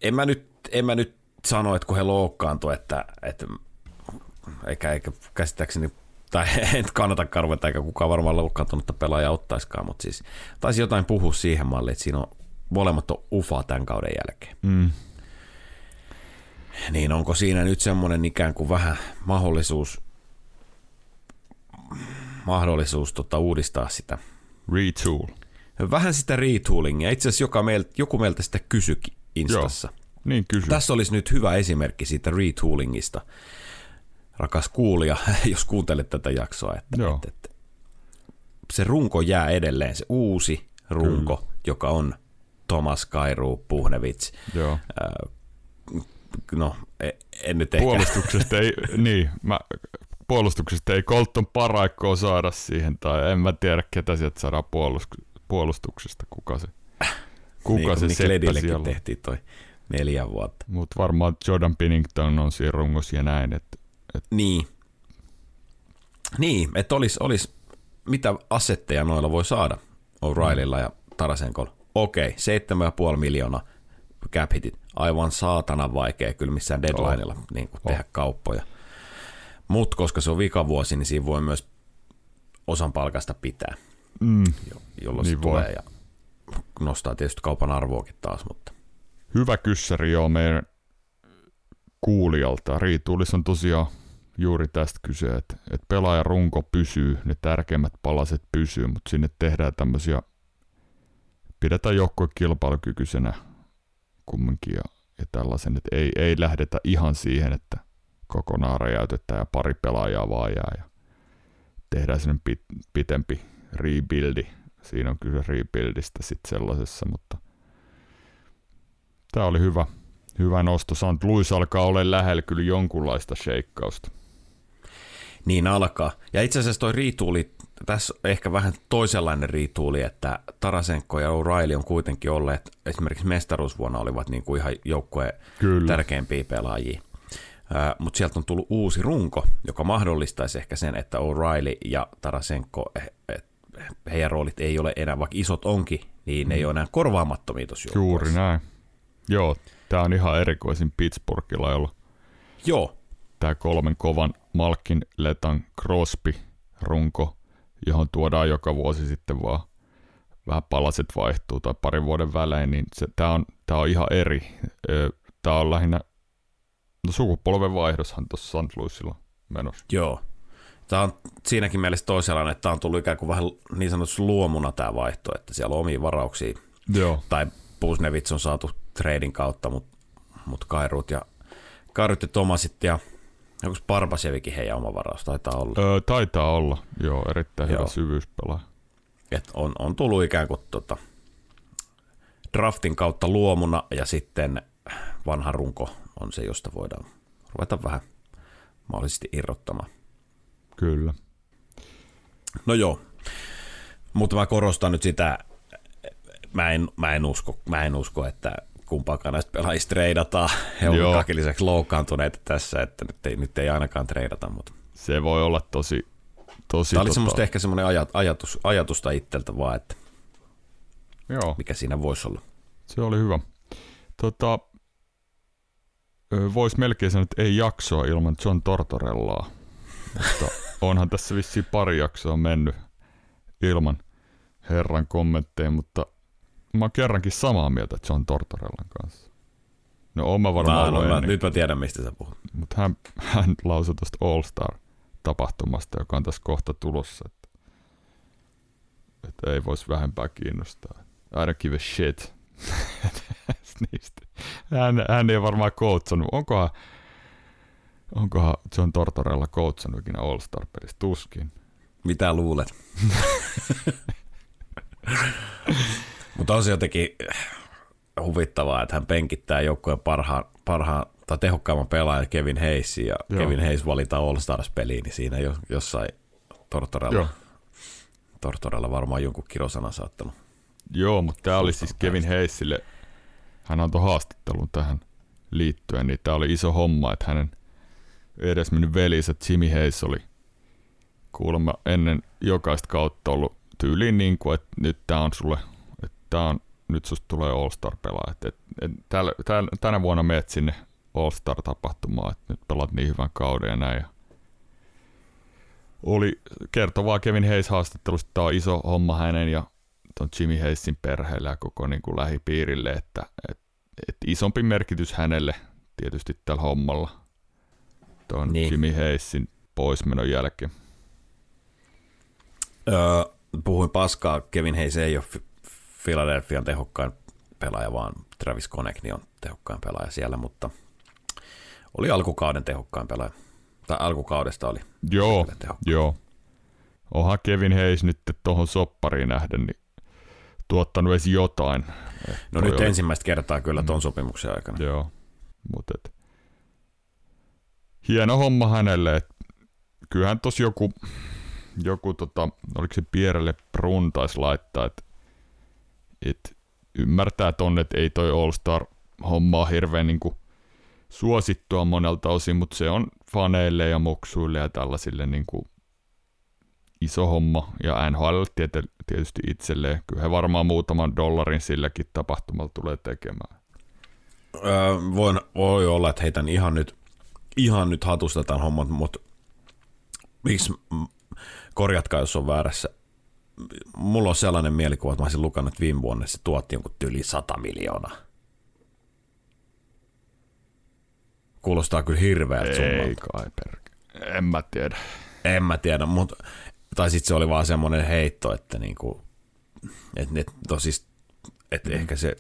en mä nyt, en mä nyt sano, että kun he loukkaantu, että, että eikä, eikä käsittääkseni, tai en kannata karveta, eikä kukaan varmaan loukkaantunutta pelaajaa ottaiskaan, mutta siis taisi jotain puhua siihen malliin, että siinä on molemmat on ufa tämän kauden jälkeen. Mm. Niin onko siinä nyt semmoinen ikään kuin vähän mahdollisuus, mahdollisuus tota, uudistaa sitä? Retool. Vähän sitä retoolingia. Itse asiassa joka meiltä, joku meiltä sitä kysyikin Instassa. Joo. Niin kysy. Tässä olisi nyt hyvä esimerkki siitä retoolingista. Rakas kuulija, jos kuuntelet tätä jaksoa, että, että, että se runko jää edelleen, se uusi runko, Kyllä. joka on Thomas Kairu Puhnevits. Joo. Äh, no, e, en nyt ehkä. Puolustuksesta ei, niin, mä, puolustuksesta ei Colton Paraikkoa saada siihen, tai en mä tiedä, ketä sieltä saadaan puolustuksesta, kuka se, kuka niin, se siellä tehtiin toi neljä vuotta. Mutta varmaan Jordan Pinnington on siinä rungossa ja näin. Et, et. Niin. Niin, että olisi, olis, mitä asetteja noilla voi saada O'Reillylla ja Tarasenkolla. Okei, 7,5 miljoonaa cap hitit. Aivan saatana vaikea kyllä missään deadlineilla oh. niin oh. tehdä kauppoja. Mutta koska se on vikavuosi, niin siinä voi myös osan palkasta pitää, mm. jolloin niin se voi. tulee ja nostaa tietysti kaupan arvoakin taas. Mutta. Hyvä kyssäri joo meidän kuulijalta. Riituulis on tosiaan juuri tästä kyse, että, että pelaajan runko pysyy, ne tärkeimmät palaset pysyy, mutta sinne tehdään tämmöisiä, pidetään joukkue kilpailukykyisenä kumminkin ja, ja tällaisen, että ei, ei lähdetä ihan siihen, että kokonaan räjäytetään ja pari pelaajaa vaan jää ja tehdään sinne pit, pitempi rebuildi. Siinä on kyse rebuildistä sitten sellaisessa, mutta tämä oli hyvä, hyvä nosto. Sant Louis alkaa olla lähellä kyllä jonkunlaista sheikkausta. Niin alkaa. Ja itse asiassa toi riituuli, tässä on ehkä vähän toisenlainen riituuli, että Tarasenko ja O'Reilly on kuitenkin olleet, esimerkiksi mestaruusvuonna olivat niin kuin ihan joukkueen tärkeimpiä pelaajia. Mutta sieltä on tullut uusi runko, joka mahdollistaisi ehkä sen, että O'Reilly ja Tarasenko, eh, eh, heidän roolit ei ole enää, vaikka isot onkin, niin ne ei ole enää korvaamattomia tuossa Juuri näin. Joo, tämä on ihan erikoisin Pittsburghilla, jolla Joo. tämä kolmen kovan Malkin, Letan, Crosby runko, johon tuodaan joka vuosi sitten vaan vähän palaset vaihtuu tai parin vuoden välein, niin tämä on, tää on ihan eri. Tämä on lähinnä No sukupolven vaihdoshan tuossa St. Louisilla menossa. Joo. Tämä on siinäkin mielessä toisenlainen, että tämä on tullut ikään kuin vähän niin sanotusti luomuna tämä vaihto, että siellä on omia varauksia. Joo. Tai Pusnevits on saatu trading kautta, mutta mut Kairut ja, Kairut ja Tomasit ja onko Barbasevikin heidän oma varaus, taitaa olla. Öö, taitaa olla, joo, erittäin joo. hyvä syvyyspelaaja. Et on, on tullut ikään kuin tota, draftin kautta luomuna ja sitten vanha runko on se, josta voidaan ruveta vähän mahdollisesti irrottamaan. Kyllä. No joo, mutta mä korostan nyt sitä, mä en, mä en, usko, mä en usko, että kumpaakaan näistä pelaajista treidataan. He ovat kaikki lisäksi loukkaantuneita tässä, että nyt ei, nyt ei ainakaan treidata. Mutta. Se voi olla tosi, tosi Tämä oli tota... semmoista ehkä semmoinen ajat, ajatus, ajatusta itseltä vaan, että Joo. mikä siinä voisi olla. Se oli hyvä. Tota, voisi melkein sanoa, että ei jaksoa ilman John Tortorellaa. Mutta onhan tässä vissiin pari jaksoa mennyt ilman herran kommentteja, mutta mä oon kerrankin samaa mieltä John Tortorellan kanssa. No oma varmaan no, no, Nyt mä tiedän, mistä sä puhut. Mutta hän, hän lausui tuosta All Star-tapahtumasta, joka on tässä kohta tulossa, että, että ei voisi vähempää kiinnostaa. I don't give a shit. niistä. Hän, hän ei varmaan coachannut. Onkohan, onkohan John Tortorella coachannut ikinä All-Star-pelissä? Tuskin. Mitä luulet? Mutta on se jotenkin huvittavaa, että hän penkittää joukkueen parhaan, parhaan tai tehokkaamman pelaajan Kevin Hayesin ja Joo. Kevin Hayes valitaan All Stars-peliin, niin siinä jo, jossain Tortorella, Joo. Tortorella varmaan jonkun kirosana saattanut. Joo, mutta tämä oli siis Kevin Hayesille hän antoi haastattelun tähän liittyen, niin tämä oli iso homma, että hänen edesmennyt velinsä Jimmy Hayes oli kuulemma ennen jokaista kautta ollut tyyliin niin kuin, että nyt tämä on sulle, että tämä on, nyt susta tulee All-Star-pelaaja. Että, että, että täl, tänä vuonna meet sinne All-Star-tapahtumaan, että nyt pelaat niin hyvän kauden ja näin. Ja oli kertovaa Kevin Hayes haastattelusta, tämä on iso homma hänen ja ton Jimmy Hayesin perheelle ja koko niin kuin lähipiirille, että, että, että isompi merkitys hänelle tietysti tällä hommalla tuon niin. Jimmy Hayesin poismenon jälkeen. Öö, puhuin paskaa, Kevin Hayes ei ole Philadelphian tehokkain pelaaja, vaan Travis Konekni on tehokkain pelaaja siellä, mutta oli alkukauden tehokkain pelaaja. Tai alkukaudesta oli. Joo, joo. Onhan Kevin Hayes nyt tuohon soppariin nähden niin tuottanut edes jotain. No nyt oli... ensimmäistä kertaa kyllä tuon mm. sopimuksen aikana. Joo, mutta. Hieno homma hänelle. Et kyllähän tos joku, joku tota, oliko se Pierrelle Brun taisi laittaa, että et ymmärtää tonne, että ei toi All-Star homma ole hirveän niin kuin suosittua monelta osin, mutta se on faneille ja muksuille ja tällaisille niin kuin iso homma. Ja NHL tietysti itselleen. Kyllä he varmaan muutaman dollarin silläkin tapahtumalla tulee tekemään. Öö, voin, voi olla, että heitän ihan nyt, ihan nyt hatusta tämän homman, mutta miksi, korjatkaa jos on väärässä, mulla on sellainen mielikuva, että mä olisin lukannut, että viime vuonna se tuotti jonkun yli 100 miljoonaa. Kuulostaa kyllä hirveältä summalta. Ei kai per... En mä tiedä. En mä tiedä, mutta tai sitten se oli vaan semmoinen heitto, että niinku, et, et, tosis, et mm. ehkä se...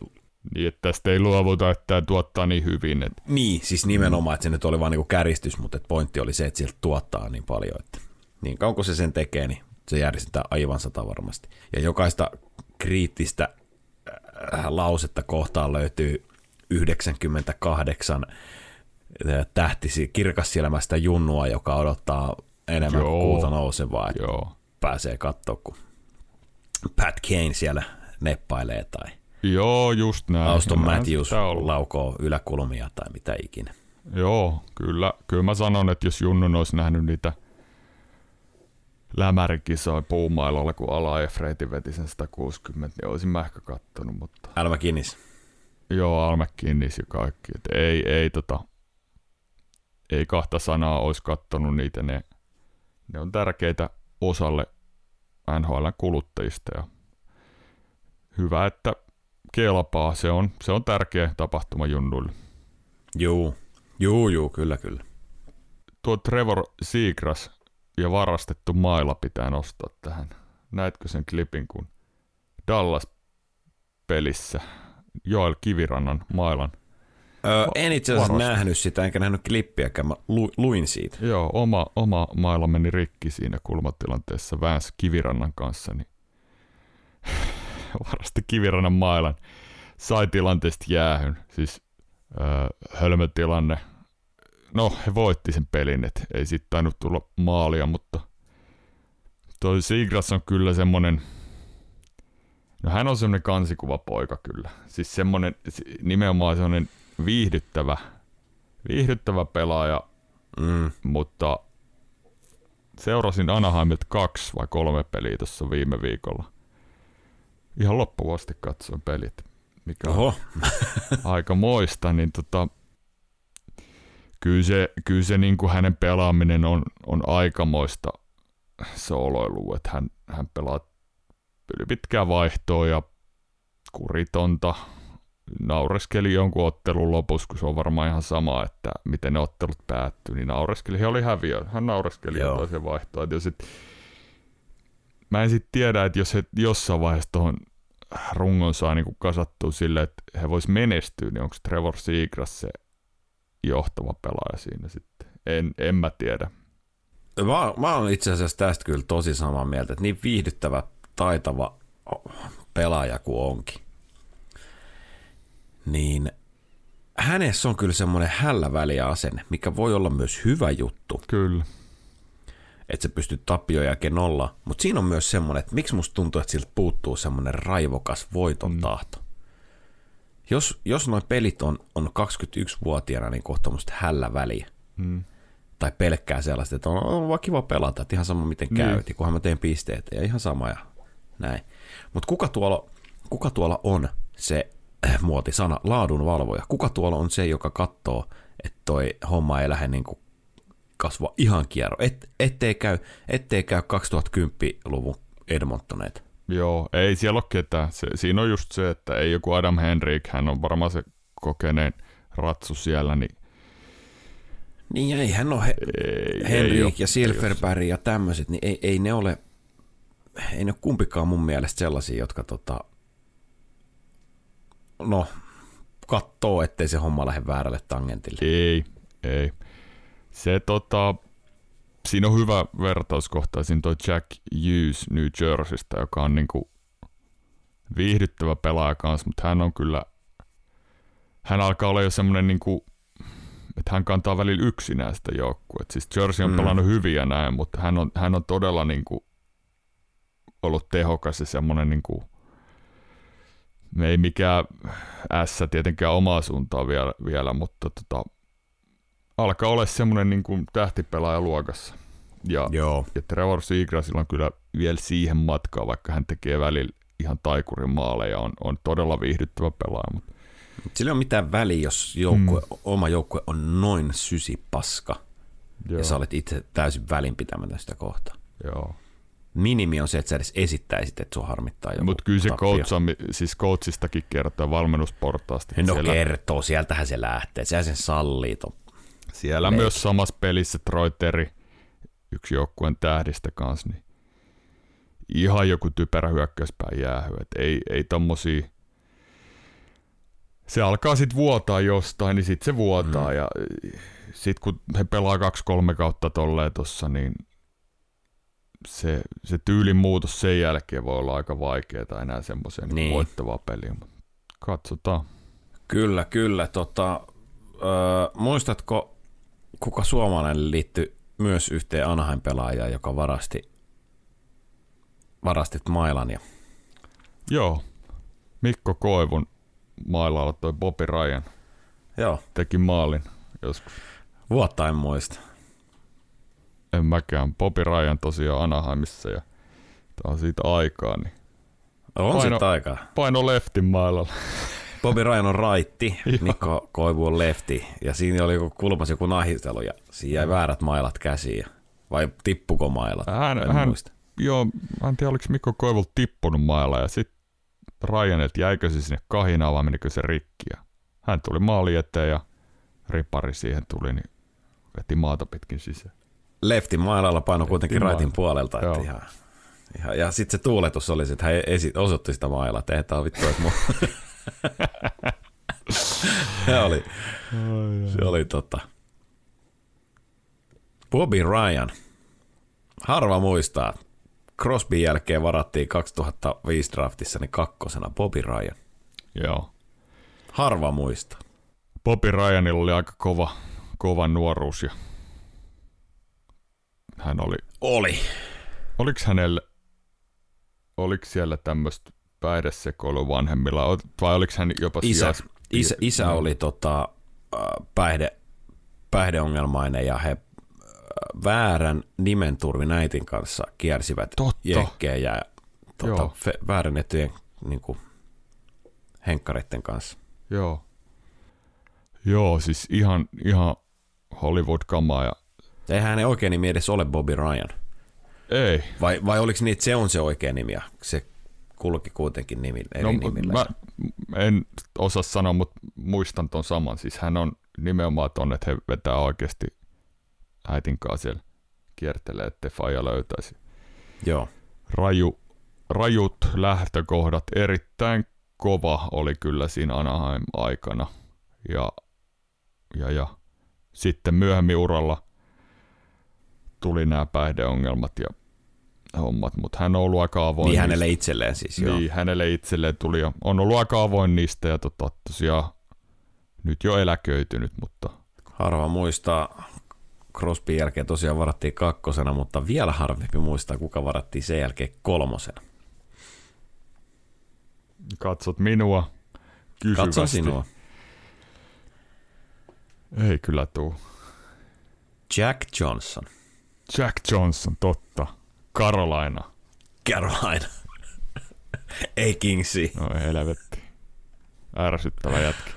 Niin, että tästä ei luovuta, että tämä tuottaa niin hyvin. Että... Niin, siis nimenomaan, että se nyt oli vaan niinku käristys, mutta et pointti oli se, että sieltä tuottaa niin paljon, että niin kauan kuin se sen tekee, niin se järjestetään aivan sata varmasti. Ja jokaista kriittistä äh, lausetta kohtaan löytyy 98 äh, tähtisi kirkassilmästä junnua, joka odottaa enemmän Joo. kuuta nousevaa, että Joo. pääsee katsoa, kun Pat Kane siellä neppailee tai Joo, just näin. Auston Matthews laukoo yläkulmia tai mitä ikinä. Joo, kyllä, kyllä mä sanon, että jos Junnun olisi nähnyt niitä lämärikisoja puumailalla, kun Ala Efreiti veti sen 160, niin olisin mä ehkä kattonut, mutta... Alma Kinnis. Joo, Alma Kinnis ja kaikki. Et ei, ei, tota, ei kahta sanaa olisi kattonut niitä, ne ne on tärkeitä osalle NHL kuluttajista ja hyvä, että kelpaa. Se on, se on tärkeä tapahtuma junnuille. Juu, juu, juu, kyllä, kyllä. Tuo Trevor Seagrass ja varastettu maila pitää nostaa tähän. Näetkö sen klipin, kun Dallas-pelissä Joel Kivirannan mailan Öö, en itse asiassa varasti. nähnyt sitä, enkä nähnyt klippiäkään, mä lu, luin siitä. Joo, oma, oma mailla meni rikki siinä kulmatilanteessa Väns Kivirannan kanssa, niin varasti Kivirannan mailan sai tilanteesta jäähyn, siis öö, hölmötilanne. No, he voitti sen pelin, et ei sitten tainnut tulla maalia, mutta toi Sigras on kyllä semmonen, no hän on semmonen kansikuva poika kyllä. Siis semmonen, nimenomaan semmonen viihdyttävä, viihdyttävä pelaaja, mm. mutta seurasin Anaheimilta kaksi vai kolme peliä tuossa viime viikolla. Ihan loppuvasti katsoin pelit, mikä Oho. on aika moista, niin tota, kyllä se, kyllä se niin kuin hänen pelaaminen on, on aikamoista sooloilua, että hän, hän pelaa yli pitkää vaihtoa ja kuritonta, naureskeli jonkun ottelun lopussa, kun se on varmaan ihan sama, että miten ne ottelut päättyi, niin naureskeli. He oli häviö. Hän naureskeli Joo. ja toisen vaihtoa. Jos et, mä en sitten tiedä, että jos he jossain vaiheessa tuohon rungon saa niin kasattua sille, että he vois menestyä, niin onko Trevor Seagrass se johtava pelaaja siinä sitten? En, en mä tiedä. Mä, mä oon itse asiassa tästä kyllä tosi samaa mieltä, että niin viihdyttävä, taitava pelaaja kuin onkin niin hänessä on kyllä semmoinen hälläväliä asenne, mikä voi olla myös hyvä juttu. Kyllä. Että se pystyy tappioon jälkeen nolla. Mutta siinä on myös semmoinen, että miksi musta tuntuu, että siltä puuttuu semmoinen raivokas voiton mm. tahto. Jos, jos noin pelit on, on 21-vuotiaana, niin kohta musta hällä väliä. Mm. Tai pelkkää sellaista, että on, on vaan kiva pelata, että ihan sama miten niin. käyt, kunhan mä teen pisteitä ja ihan sama ja näin. Mutta kuka tuolla, kuka tuolla on se muotisana, laadunvalvoja. Kuka tuolla on se, joka katsoo, että toi homma ei lähde niin kuin kasvaa ihan kierro, Et, ettei, käy, ettei käy 2010-luvun Edmontoneet. Joo, ei siellä ole ketään. Se, siinä on just se, että ei joku Adam Henrik, hän on varmaan se kokeneen ratsu siellä, niin niin ei hän ole he, ei, Henrik ei ja Silverberg ja tämmöiset, niin ei, ei ne ole, ei ne ole kumpikaan mun mielestä sellaisia, jotka tota, no, kattoo, ettei se homma lähde väärälle tangentille. Ei, ei. Se tota, siinä on hyvä vertauskohta, siinä toi Jack Hughes New Jerseystä, joka on niinku viihdyttävä pelaaja kanssa, mutta hän on kyllä, hän alkaa olla jo semmoinen niinku, että hän kantaa välillä yksinään sitä joukkuetta. Siis Jersey on mm. pelannut hyvin ja näin, mutta hän on, hän on todella niinku ollut tehokas ja semmoinen niinku, ei mikään S tietenkään omaa suuntaan vielä, vielä mutta tota, alkaa olla semmoinen niin kuin tähtipelaaja luokassa. Ja, Joo. ja Trevor Seagrassilla on kyllä vielä siihen matkaa, vaikka hän tekee välillä ihan taikurin maaleja, on, on todella viihdyttävä pelaaja. Mutta... Sillä ei ole mitään väliä, jos joukkue, mm. oma joukkue on noin sysipaska, Joo. ja sä olet itse täysin välinpitämätön sitä kohtaa. Joo minimi on se, että sä edes esittäisit, että sua harmittaa joku Mutta kyllä se coach on, siis coachistakin kertoo valmennusportaasta. No siellä... kertoo, sieltähän se lähtee, sehän sen sallii. To... Siellä Leik. myös samassa pelissä Troy Terry, yksi joukkueen tähdistä kanssa, niin ihan joku typerä hyökkäyspää jäähy. Et ei, ei tommosia... Se alkaa sitten vuotaa jostain, niin sitten se vuotaa. Mm. Ja sitten kun he pelaa kaksi-kolme kautta tolleen tossa, niin se, se tyylin muutos sen jälkeen voi olla aika vaikeaa enää semmoiseen niin. niin. voittavaa peliä, mutta katsotaan. Kyllä, kyllä. Tota, öö, muistatko, kuka suomalainen liittyi myös yhteen Anaheim-pelaajaan, joka varasti, varasti Mailan? Ja... Joo, Mikko Koivun mailalla toi Bobby Ryan Joo. teki maalin joskus. Vuotta en muista en mäkään. Bobby Ryan tosiaan Anaheimissa ja tää on siitä aikaa. Niin on paino, siitä aikaa. Paino leftin mailalla. Bobby Ryan on raitti, Mikko Koivu on lefti. Ja siinä oli joku kulmas joku nahistelu ja siinä jäi väärät mailat käsiin. Vai tippuko mailat? Hän, en hän, muista. Joo, en tiedä oliko Mikko Koivu tippunut mailla ja sitten että jäikö se sinne kahinaan vai menikö se rikki. Ja hän tuli maali eteen ja ripari siihen tuli, niin veti maata pitkin sisään leftin mailalla paino kuitenkin raitin puolelta. Että ihan, ihan, ja sitten se tuuletus oli, että hän esi- osoitti sitä mailaa, että ei tämä vittu, että se oli, se oli tota. Bobby Ryan. Harva muistaa. Crosby jälkeen varattiin 2005 draftissa niin kakkosena Bobby Ryan. Joo. Harva muista. Bobby Ryanilla oli aika kova, kova nuoruus ja hän oli. Oli. Oliko hänellä, oliko siellä tämmöistä päihdesekoilua vanhemmilla, vai oliko hän jopa isä, sijas... isä, isä no. oli tota, päihde, päihdeongelmainen ja he väärän nimenturvin äitin kanssa kiersivät jekkejä ja tota, fe, väärennettyjen niin kuin, henkkareiden kanssa. Joo. Joo, siis ihan, ihan Hollywood-kamaa ja Eihän hänen oikein nimi edes ole Bobby Ryan. Ei. Vai, vai oliko niin, että se on se oikea nimi ja se kulki kuitenkin nimi, eri no, nimillä? Mä en osaa sanoa, mutta muistan ton saman. Siis hän on nimenomaan ton, että he vetää oikeasti äitin kanssa siellä kiertelee, ettei faija löytäisi. Joo. Raju, rajut lähtökohdat, erittäin kova oli kyllä siinä Anaheim aikana. Ja, ja, ja sitten myöhemmin uralla tuli nämä päihdeongelmat ja hommat, mutta hän on ollut aika avoin. Niin hänelle itselleen siis, joo. Niin, hänelle itselleen tuli ja on ollut aika avoin niistä ja tota, tosiaan nyt jo eläköitynyt, mutta... Harva muistaa, Crosbyn jälkeen tosiaan varattiin kakkosena, mutta vielä harvempi muistaa, kuka varattiin sen jälkeen kolmosena. Katsot minua kysyvästi. Katson sinua. Ei kyllä tuu. Jack Johnson. Jack Johnson, totta. Carolina. Carolina. Ei Kingsi. No helvetti. Ärsyttävä jätkä.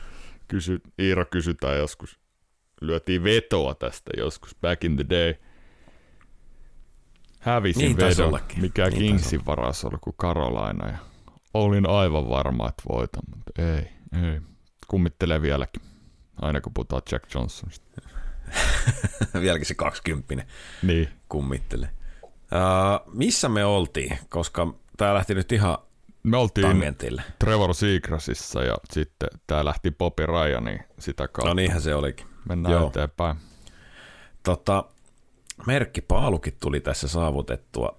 Kysy, Iiro kysytään joskus lyötiin vetoa tästä joskus back in the day. Hävisin Niin vedon, ollakin. mikä Niin Kingsin varassa oli kuin Carolina. Ja olin aivan varma, että voitan, mutta ei, ei. Kummittelee vieläkin, aina kun puhutaan Jack Johnsonista. Vieläkin se 20 Niin, kummittelee. Uh, missä me oltiin? Koska tää lähti nyt ihan me oltiin tangentille. Trevor Seagrassissa ja sitten tää lähti Bobby Ryaniin sitä kautta. No niinhän se olikin. Mennään Joo. eteenpäin. Tota, merkkipaalukin tuli tässä saavutettua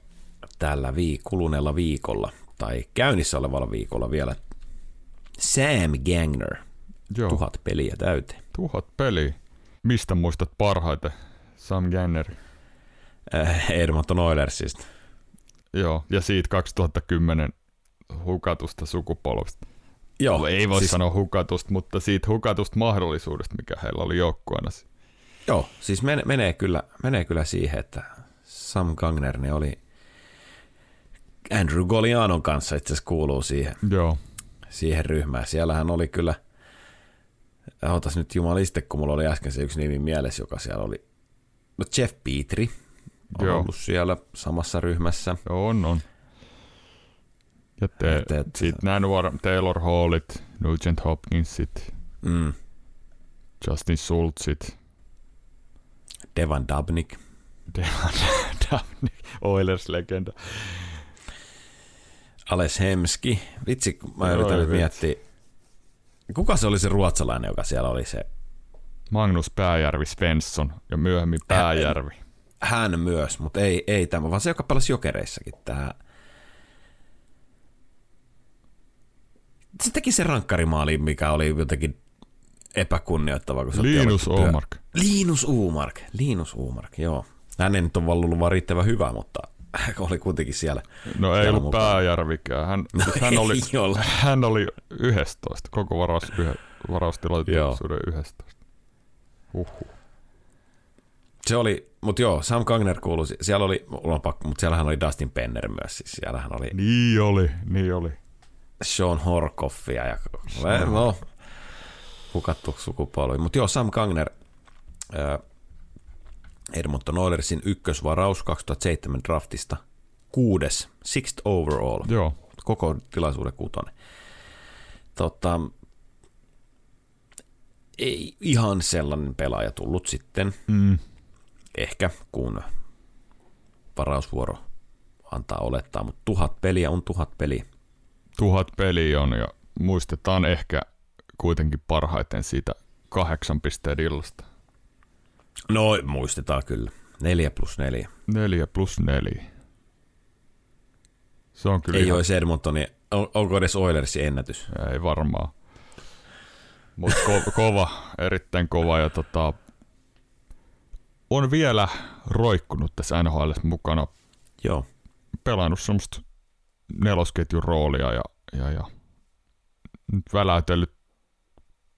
tällä vii, kuluneella viikolla, tai käynnissä olevalla viikolla vielä. Sam Gagner, Joo, tuhat, peliä täyteen. tuhat peliä. Mistä muistat parhaiten Sam Ganneri? Edmonton Oilersista. Joo, ja siitä 2010 hukatusta sukupolvesta. Joo, Ei voi siis... sanoa hukatusta, mutta siitä hukatusta mahdollisuudesta, mikä heillä oli joukkueena. Joo, siis men, menee, kyllä, menee kyllä siihen, että Sam Gagner ne oli Andrew Golianon kanssa itse asiassa kuuluu siihen, Joo, siihen ryhmään. Siellähän oli kyllä, otas nyt jumaliste, kun mulla oli äsken se yksi nimi mielessä, joka siellä oli, no Jeff Petri on Joo. ollut siellä samassa ryhmässä. joo on, on. Ja te, Et- et- sitten nämä nuor Taylor Hallit, Nugent Hopkinsit, Mm. Justin Schultzit, Devan Dubnik. Devon Dubnik, Oilers-legenda. Ales Hemski. Vitsi, mä Oi yritän nyt miettiä. Kuka se oli se ruotsalainen, joka siellä oli se? Magnus Pääjärvi Svensson ja myöhemmin Pääjärvi. Hän myös, mutta ei, ei tämä, vaan se, joka pelasi jokereissakin. Tämä... Se teki se rankkarimaali, mikä oli jotenkin epäkunnioittava. Kun Linus Omark. Linus Umark. Linus Umark, joo. Hän ei nyt ole ollut vaan riittävän hyvä, mutta oli kuitenkin siellä. No ei siellä ollut mukana. Pääjärvikään. Hän, No hän, oli, ei ole. hän oli 11, koko varaus, yhe, varaustilaisuuden 11. Uhu. Se oli, mutta joo, Sam Gagner kuului, siellä oli, mulla on pakko, mutta siellähän oli Dustin Penner myös, siis siellähän oli Niin oli, niin oli. Sean Horkoffia ja no, hukattu sukupolvi. Mutta joo, Sam Gagner, äh, Edmonton Oilersin ykkösvaraus 2007 draftista, kuudes, sixth overall, Joo, koko tilaisuuden kutonen. Tota, ei ihan sellainen pelaaja tullut sitten, mm, ehkä kun varausvuoro antaa olettaa, mutta tuhat peliä on tuhat peliä. tuhat peliä on ja muistetaan ehkä kuitenkin parhaiten siitä kahdeksan pisteen illasta. No muistetaan kyllä. Neljä plus neljä. Neljä plus neljä. Se on kyllä Ei ihan, olisi Edmontonin, on- onko edes Oilersin ennätys? ei varmaan. Mutta ko- kova, erittäin kova ja tota, on vielä roikkunut tässä NHL mukana Joo. pelannut semmoista nelosketjun roolia ja, ja, ja nyt väläytellyt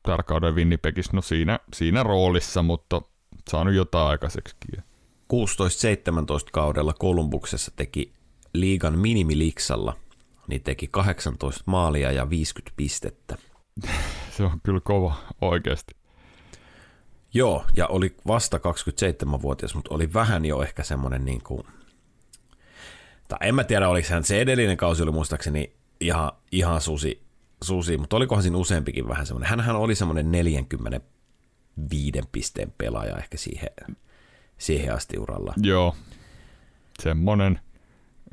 tällä kauden Winnipegissä, no siinä, siinä roolissa, mutta saanut jotain aikaiseksikin. 16-17 kaudella Kolumbuksessa teki liigan minimiliksalla, niin teki 18 maalia ja 50 pistettä. Se on kyllä kova oikeasti. Joo, ja oli vasta 27-vuotias, mutta oli vähän jo ehkä semmoinen niin kuin, tai en mä tiedä, oliko hän se edellinen kausi oli muistaakseni ihan, ihan susi, susi, mutta olikohan siinä useampikin vähän semmoinen. Hänhän oli semmoinen 45 pisteen pelaaja ehkä siihen, siihen asti uralla. Joo, semmonen,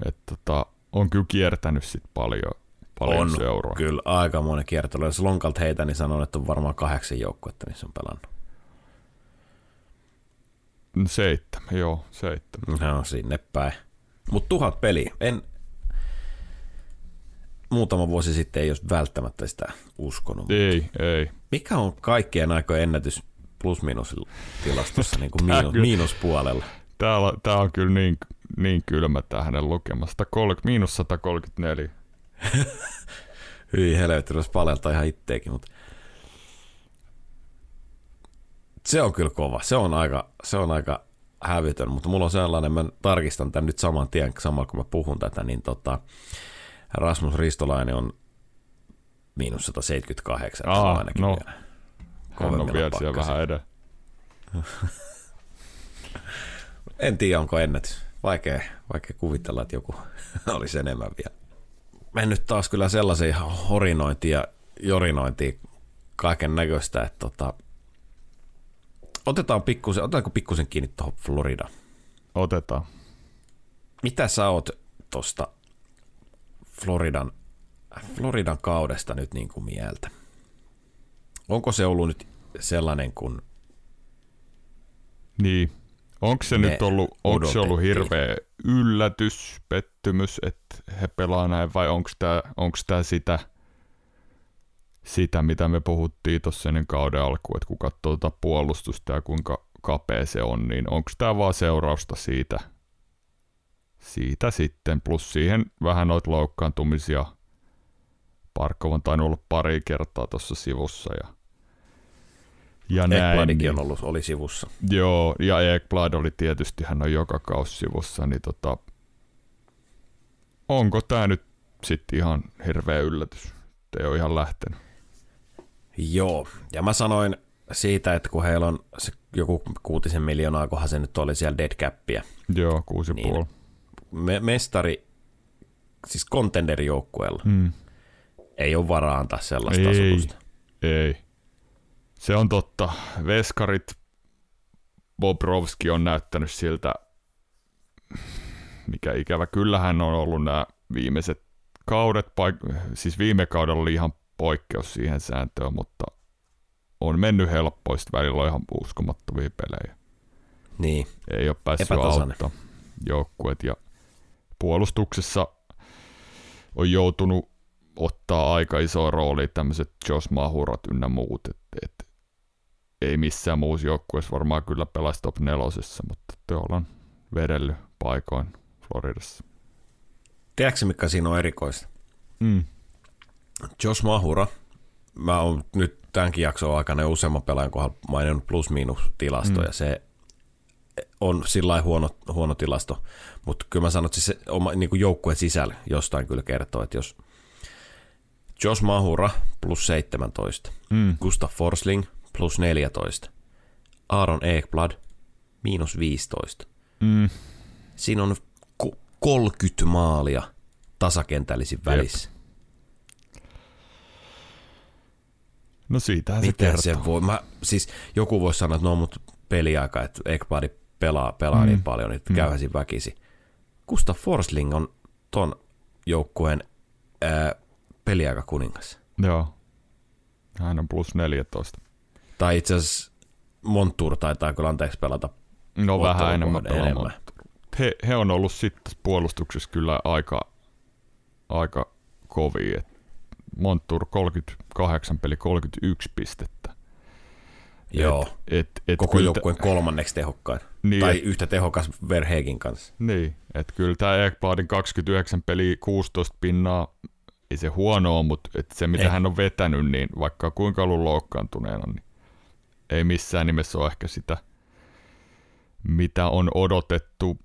että tota, on kyllä kiertänyt sit paljon, paljon on seuraa. kyllä aika monen kiertely. Jos lonkalta heitä, niin sanon, että on varmaan kahdeksan joukkuetta, missä on pelannut. Seitsemän, joo, seitsemän. No sinne päin. Mutta tuhat peliä. En, muutama vuosi sitten ei olisi välttämättä sitä uskonut. Ei, ei. Mikä on kaikkien aikojen ennätys plus-miinus tilastossa niin kuin miinus, kyllä- miinuspuolella? Tää, on- tää on kyllä niin, niin kylmä tää hänen lukema. 130, miinus 134. Hyi helvetti, olisi palelta ihan itteekin, mutta se on kyllä kova. Se on aika, se on aika hävytön, mutta mulla on sellainen, mä tarkistan tämän nyt saman tien, samalla kun mä puhun tätä, niin tota, Rasmus Ristolainen on miinus 178. se on Aa, ainakin no. vielä Hän on vielä siellä vähän edellä. en tiedä, onko ennätys. Vaikea, vaikea kuvitella, että joku olisi enemmän vielä. Mennyt taas kyllä sellaisiin horinointiin ja jorinointiin kaiken näköistä, että tota, otetaan pikkusen, otetaanko pikkusen kiinni tuohon Floridaan? Otetaan. Mitä sä oot tuosta Floridan, Floridan kaudesta nyt niin kuin mieltä? Onko se ollut nyt sellainen kuin Niin. Onko se nyt ollut, onko se ollut hirveä yllätys, pettymys, että he pelaa näin, vai onko tämä sitä, sitä, mitä me puhuttiin tuossa ennen kauden alkuun, että kun katsoo tuota puolustusta ja kuinka kapea se on, niin onko tämä vaan seurausta siitä, siitä sitten, plus siihen vähän noita loukkaantumisia. Parkov on tainnut olla pari kertaa tuossa sivussa ja, ja näin. Niin- on ollut, oli sivussa. Joo, ja Ekblad oli tietysti, hän on joka kausi sivussa, niin tota, onko tämä nyt sitten ihan hirveä yllätys? Ei ole ihan lähtenyt. Joo, ja mä sanoin siitä, että kun heillä on se joku kuutisen miljoonaa, kohan se nyt oli siellä dead cappia. Joo, kuusi ja Niin. puoli. Me, mestari, siis contender-joukkueella, Mm. ei ole varaa antaa sellaista Ei, asutusta. ei. Se on totta. Veskarit Bobrovski on näyttänyt siltä, mikä ikävä. Kyllähän on ollut nämä viimeiset kaudet, paik- siis viime kaudella oli ihan poikkeus siihen sääntöön, mutta on mennyt helppoista. Välillä on ihan uskomattomia pelejä. Niin, Ei ole päässyt auttaa joukkueet ja puolustuksessa on joutunut ottaa aika isoa roolia tämmöiset Josh Mahurat ynnä muut, et, et, ei missään muussa joukkueessa varmaan kyllä pelaisi top nelosessa, mutta tuolla on vedellyt paikoin Floridassa. tiedätkö mikä siinä on erikoista? Mm. Josh Mahura, mä oon nyt tämänkin jakson aikana jo useamman pelaajan kohdalla maininnut plus-miinus tilastoja. Mm. Se on sillä huono, huono tilasto, mutta kyllä mä sanon, että se oma niin kuin joukkueen sisällä jostain kyllä kertoo, että jos Josh Mahura plus 17, Mm. Gustav Forsling plus 14, Aaron Ekblad miinus 15. Mm. Siinä on ko- 30 maalia tasakentällisin välissä. No siitähän se kertoo. se voi? Mä, siis joku voisi sanoa, että no mutta peliaika, että Ekbladi pelaa, pelaa mm. Mm. niin paljon, että Mm. käyhän siinä väkisi. Gustav Forsling on ton joukkueen ää, peliaika kuningas. Joo. Hän on plus 14. Tai itse asiassa Montour taitaa kyllä anteeksi pelata. No vähän enemmän enemmän. He, he on ollut sitten puolustuksessa kyllä aika, aika kovia. Et Montour 38 peli 31 pistettä. Joo, Et, et koko kyllä joukkueen kolmanneksi tehokkain. Niin, tai et- yhtä tehokas Verhegin kanssa. Niin, että kyllä tämä Ekbladin 29 peli 16 pinnaa, ei se huonoa, mutta et se mitä Ei. hän on vetänyt, niin vaikka kuinka ollut loukkaantuneena, niin ei missään nimessä ole ehkä sitä, mitä on odotettu.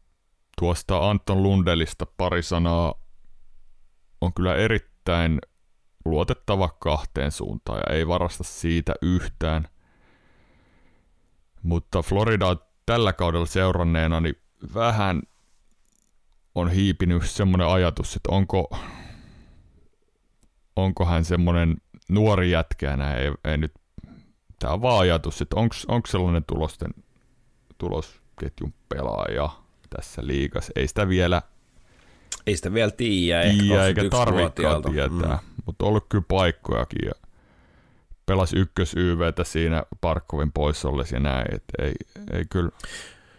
Tuosta Anton Lundelista pari sanaa on kyllä erittäin luotettava kahteen suuntaan ja ei varasta siitä yhtään. Mutta Floridaa tällä kaudella seuranneena, niin vähän on hiipinyt semmoinen ajatus, että onko, onko hän semmoinen nuori jätkä enää, ei, ei nyt, tämä on vaan ajatus, että onko, sellainen tulosten, tulosketjun pelaaja tässä liigassa. Ei sitä vielä Ei sitä vielä tiedä. ehkä tiedä eikä 21-vuotiaalta. tarvikaan tietää, mm. mutta on ollut kyllä paikkojakin ja pelasi ykkös YVtä siinä Parkkovin poissa ollessa ja näin, että ei, ei kyllä,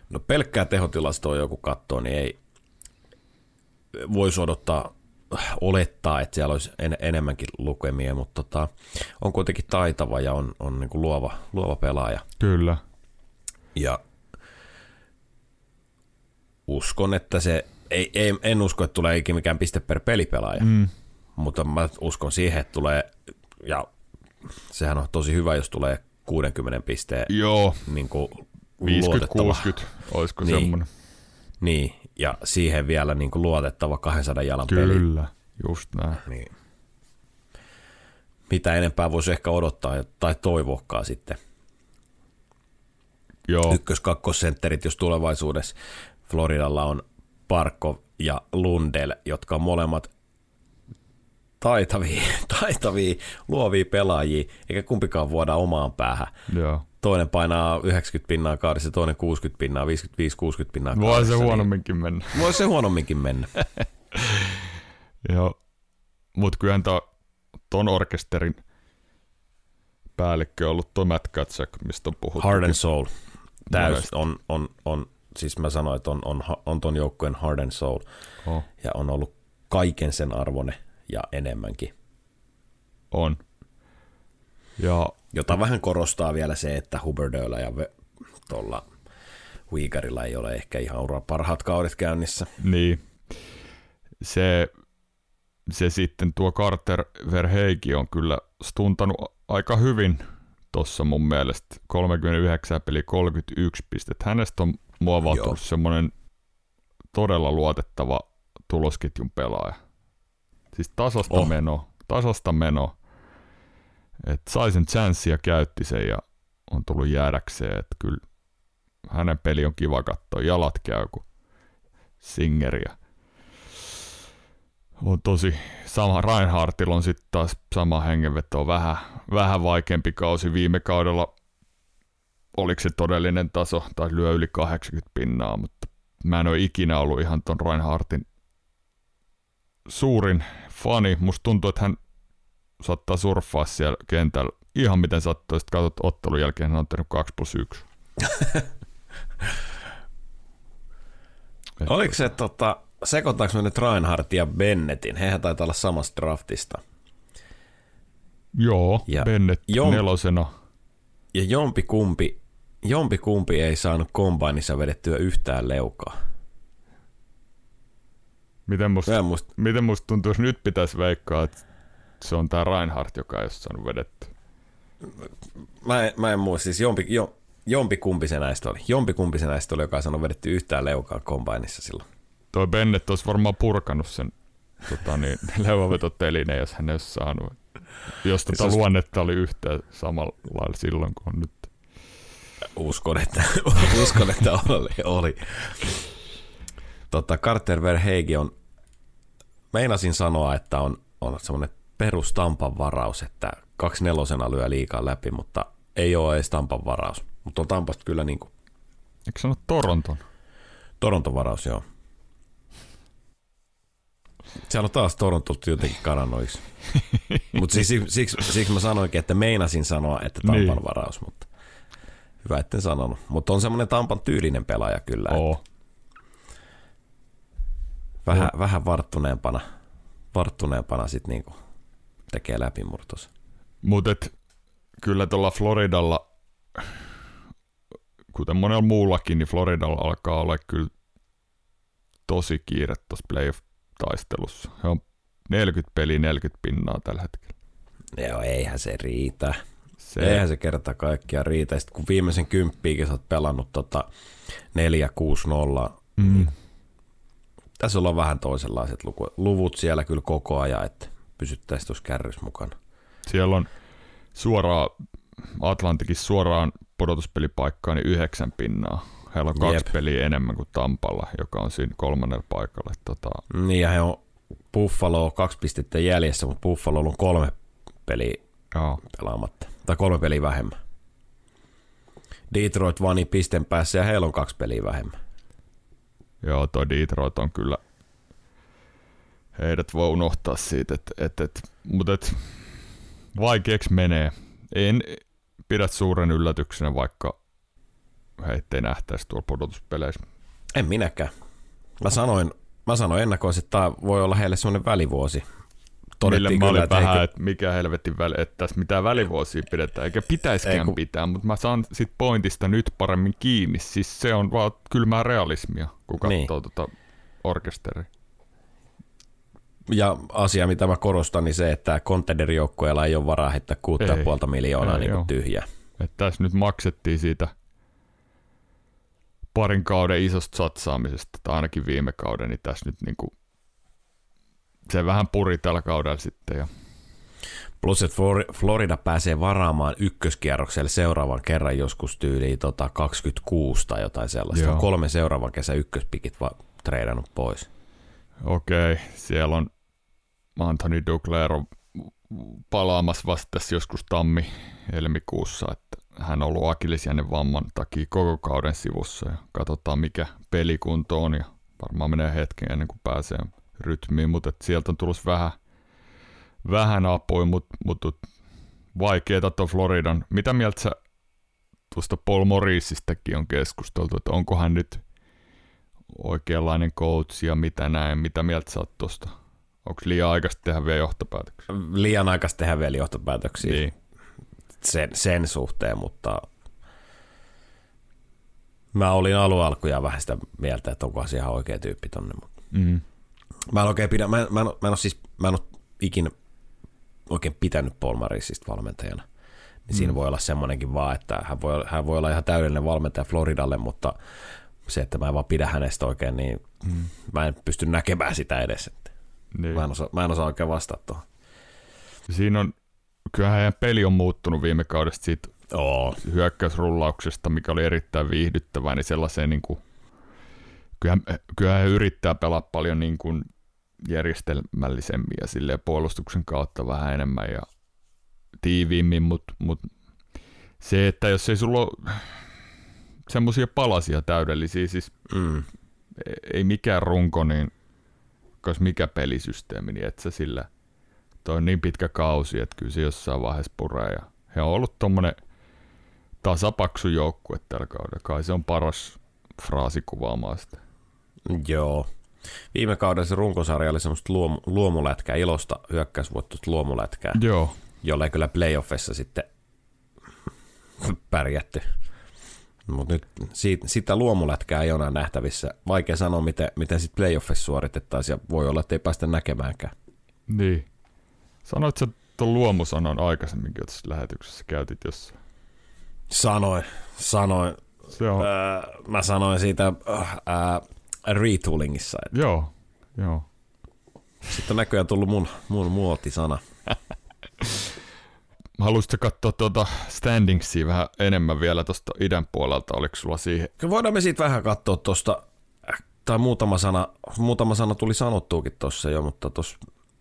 No pelkkää tehotilastoa joku katsoo, niin ei voisi odottaa, olettaa, että siellä olisi en, enemmänkin lukemia, mutta tota, on kuitenkin taitava ja on, on niin kuin luova, luova pelaaja. kyllä. Ja uskon, että se, ei, ei, en usko, että tulee ikinä mikään piste per pelipelaaja, mm. Mutta mä uskon siihen, että tulee, ja sehän on tosi hyvä, jos tulee 60 pisteen Joo, niin kuin luotettava 50-60, olisiko Niin. semmoinen. Niin, ja siihen vielä niin kuin luotettava 200 jalan peli. Kyllä, just näin. Niin. Mitä enempää voisi ehkä odottaa tai toivoakaan sitten. Joo, ykkös-kakkosentterit, jos tulevaisuudessa Floridalla on Parkov ja Lundell, jotka on molemmat taitavia, taitavia, luovia pelaajia, eikä kumpikaan vuoda omaan päähän. joo. Toinen painaa 90 pinnaa kaadissa, toinen 60 pinnaa, 55-60 pinnaa Voi se kaadissa, huonomminkin mennä. Niin voi se huonomminkin mennä. Joo. Mut kyllähän tää, ton orkesterin päällikkö on ollut toi Matt Katsek, mistä on puhuttu. Heart and soul. Täys on, on, on, siis mä sanoin, että on, on, on ton joukkueen heart and soul. Oh, Ja on ollut kaiken sen arvone ja enemmänkin. on. Ja Jota vähän korostaa vielä se, että Hubbardilla ja ve- tuolla Uygarilla ei ole ehkä ihan ura parhaat kaudet käynnissä. Niin. Se, se sitten tuo Carter Verheigi on kyllä stuntanut aika hyvin tuossa mun mielestä. 39 peli 31 pistettä. Hänestä on muovautunut semmoinen todella luotettava tulosketjun pelaaja. Siis tasasta Oh. meno, tasasta meno. Et sai sen chanssin ja käytti sen ja on tullut jäädäkseen. Että kyllä hänen peli on kiva katsoa. Jalat käy kuin Singer ja on tosi sama. Reinhardtilla on sitten taas sama hengenveto, vähän, vähän vaikeampi kausi viime kaudella. Oliko se todellinen taso tai lyö yli 80 pinnaa, mutta mä en ole ikinä ollut ihan ton Reinhardtin suurin fani. Musta tuntuu, että hän saattaa surffaa siellä kentällä ihan miten sattuu. Sitten katsot ottelun jälkeen, hän on tehnyt 2 plus 1. Oliko se, tota, sekoitaanko me nyt Reinhardt ja Bennettin? Hehän taitaa olla samasta draftista. Joo, Ja Bennett Jom- nelosena. Ja jompi kumpi, jompi kumpi ei saanut kombainissa vedettyä yhtään leukaa. Miten musta, muista, miten musta tuntuu, jos nyt pitäisi veikkaa, että se on tää Reinhardt, joka ei ole saanut vedetty. mä en, mä en muista, siis jompi, jo, jompi kumpi se näistä oli. Jompi kumpi se näistä oli, joka ei saanut vedetty yhtään leukaa kombainissa silloin. Toi Bennett olisi varmaan purkanut sen tota niin, leuavetotelineen, jos hän ei olisi saanut. Jos tota olisi- luonnetta oli yhtä samalla lailla silloin kuin nyt. Uskon, että, uskon, että oli. oli. Tota, Carter Verheegi on, meinasin sanoa, että on, on semmoinen perus Tampan varaus, että kaksi nelosena lyö liikaa läpi, mutta ei ole edes Tampan varaus. Mutta on Tampasta kyllä niin kuin Eikö sano Toronton? Toronton varaus, joo. Siellä on taas Torontolta jotenkin kananoiksi. mutta siis, siksi, siksi mä sanoinkin, että meinasin sanoa, että Tampan Niin. varaus, mutta hyvä, etten sanonut. Mutta on semmoinen Tampan tyylinen pelaaja kyllä. Oo. Vähän, vähän varttuneempana, varttuneempana sit niinku tekee läpimurtos. Mutta kyllä tuolla Floridalla, kuten monella muullakin, niin Floridalla alkaa olla kyllä tosi kiire tuossa playoff-taistelussa. He on 40 peliä, 40 pinnaa tällä hetkellä. Joo, eihän se riitä. Se, Eihän se kerta kaikkiaan riitä. Sitten kun viimeisen kymppiikin sä oot pelannut tota 4-6-0, mm, tässä ollaan vähän toisenlaiset luku, luvut siellä kyllä koko ajan, että pysyttäisiin tuossa kärrys mukana. siellä on suoraan, Atlantikin suoraan pudotuspelipaikkaan niin yhdeksän pinnaa. Heillä on kaksi Jep. peliä enemmän kuin Tampalla, joka on siinä kolmannella paikalla. Tota, Niin ja he on Buffalo kaksi pistettä jäljessä, mutta Buffalo on kolme peliä joo, pelaamatta. Tai kolme peliä vähemmän. Detroit vani pisteen päässä ja heillä on kaksi peliä vähemmän. Joo, toi Detroit on kyllä, heidät voi unohtaa siitä, että et, et, mutta et, vaikeaksi menee. En pidä suuren yllätyksenä, vaikka heitä ei nähtäisi tuolla pudotuspeleissä. En minäkään. Mä sanoin, mä sanoin ennakoisin, että tämä voi olla heille semmoinen välivuosi. Mille mä olin että vähän, heikö- että mikä helvetin väli, että tässä mitään välivuosia pidetään, eikä pitäiskään Ei, kun- pitää, mutta mä saan sit pointista nyt paremmin kiinni. Siis se on vaan kylmää realismia, kun katsoo Niin. tota orkesteri. Ja asia, mitä mä korostan, niin se, että contenderijoukkueella ei ole varaa heittää 6,5 miljoonaa Ei niin tyhjää. Että tässä nyt maksettiin siitä parin kauden isosta satsaamisesta, tai ainakin viime kauden, niin tässä nyt niinku se vähän puri tällä kaudella sitten. Ja Plus, että Flor- Florida pääsee varaamaan ykköskierrokselle seuraavan kerran joskus tyyliin tota 26 tai jotain sellaista. Joo. On kolme seuraavan kesän ykköspikit vaan treidannut pois. Okei, siellä on Anthony Duclair palaamassa vasta tässä joskus tammi-helmikuussa, että hän on ollut akillisjännen vamman takia koko kauden sivussa ja katsotaan mikä pelikunto on ja varmaan menee hetken ennen kuin pääsee rytmiin, mutta et sieltä on tullut vähän, vähän apua, mutta mut, vaikeeta tuon Floridan. Mitä mieltä sä tuosta Paul Morrisistakin on keskusteltu, että onko hän nyt oikeanlainen coach ja mitä näin, mitä mieltä sä oot tuosta? Onko liian aikaista tehdä vielä johtopäätöksiä? Liian aikaista tehdä vielä johtopäätöksiä Niin. Sen, sen suhteen, mutta mä olin alun alkuja vähän sitä mieltä, että onko se ihan oikea tyyppi tonne. Mutta Mm. mä en oikein pidä, mä en, mä en, mä en ole siis, mä en ole ikinä oikein pitänyt Paul Marisista valmentajana. Niin siinä voi olla semmoinenkin vaan, että hän voi, hän voi olla ihan täydellinen valmentaja Floridalle, mutta se, että mä en vaan pidä hänestä oikein, niin Mm. mä en pysty näkemään sitä edes. Että Niin. mä, en osaa, mä en osaa oikein vastata tuohon. Siinä on, kyllähän heidän peli on muuttunut viime kaudesta siitä Oo. hyökkäysrullauksesta, mikä oli erittäin viihdyttävää, niin sellaiseen niin kuin, kyllähän, kyllähän he yrittää pelaa paljon niin kuin järjestelmällisemmin ja silleen puolustuksen kautta vähän enemmän ja tiiviimmin, mutta mut se, että jos ei sulla ole semmoisia palasia täydellisiä, siis Mm. ei mikään runko, niin mikä pelisysteemi, niin et sä sillä, toi on niin pitkä kausi, että kyllä se jossain vaiheessa puree. Ja he on ollut tommonen tasapaksu joukkue tällä kaudella. Kai se on paras fraasi kuvaamaan sitä. Joo. Viime kaudella se runkosarja oli semmoista luom, luomulätkää, ilosta hyökkäysvoittoista luomulätkää, Joo, jolla ei kyllä playoffissa sitten pärjätty. Mutta nyt siitä, sitä luomulätkää ei ole nähtävissä. Vaikea sanoa, miten, miten sitten playoffissa suoritettaisiin, ja voi olla, että ei päästä näkemäänkään. niin. Sanoit sä tuon luomusanan aikaisemminkin, että lähetyksessä käytit jossain. Sanoin, sanoin. Se on, Öö, mä sanoin siitä öö, retoolingissa. että joo, joo. Sitten on näköjään tullut mun, mun muotisana. Haluaisitko katsoa tuota standingsia vähän enemmän vielä tuosta idän puolelta? Oliko sulla siihen? Kyllä Voidaan me siitä vähän katsoa tuosta, tai muutama sana, muutama sana tuli sanottuukin tuossa jo, mutta tuossa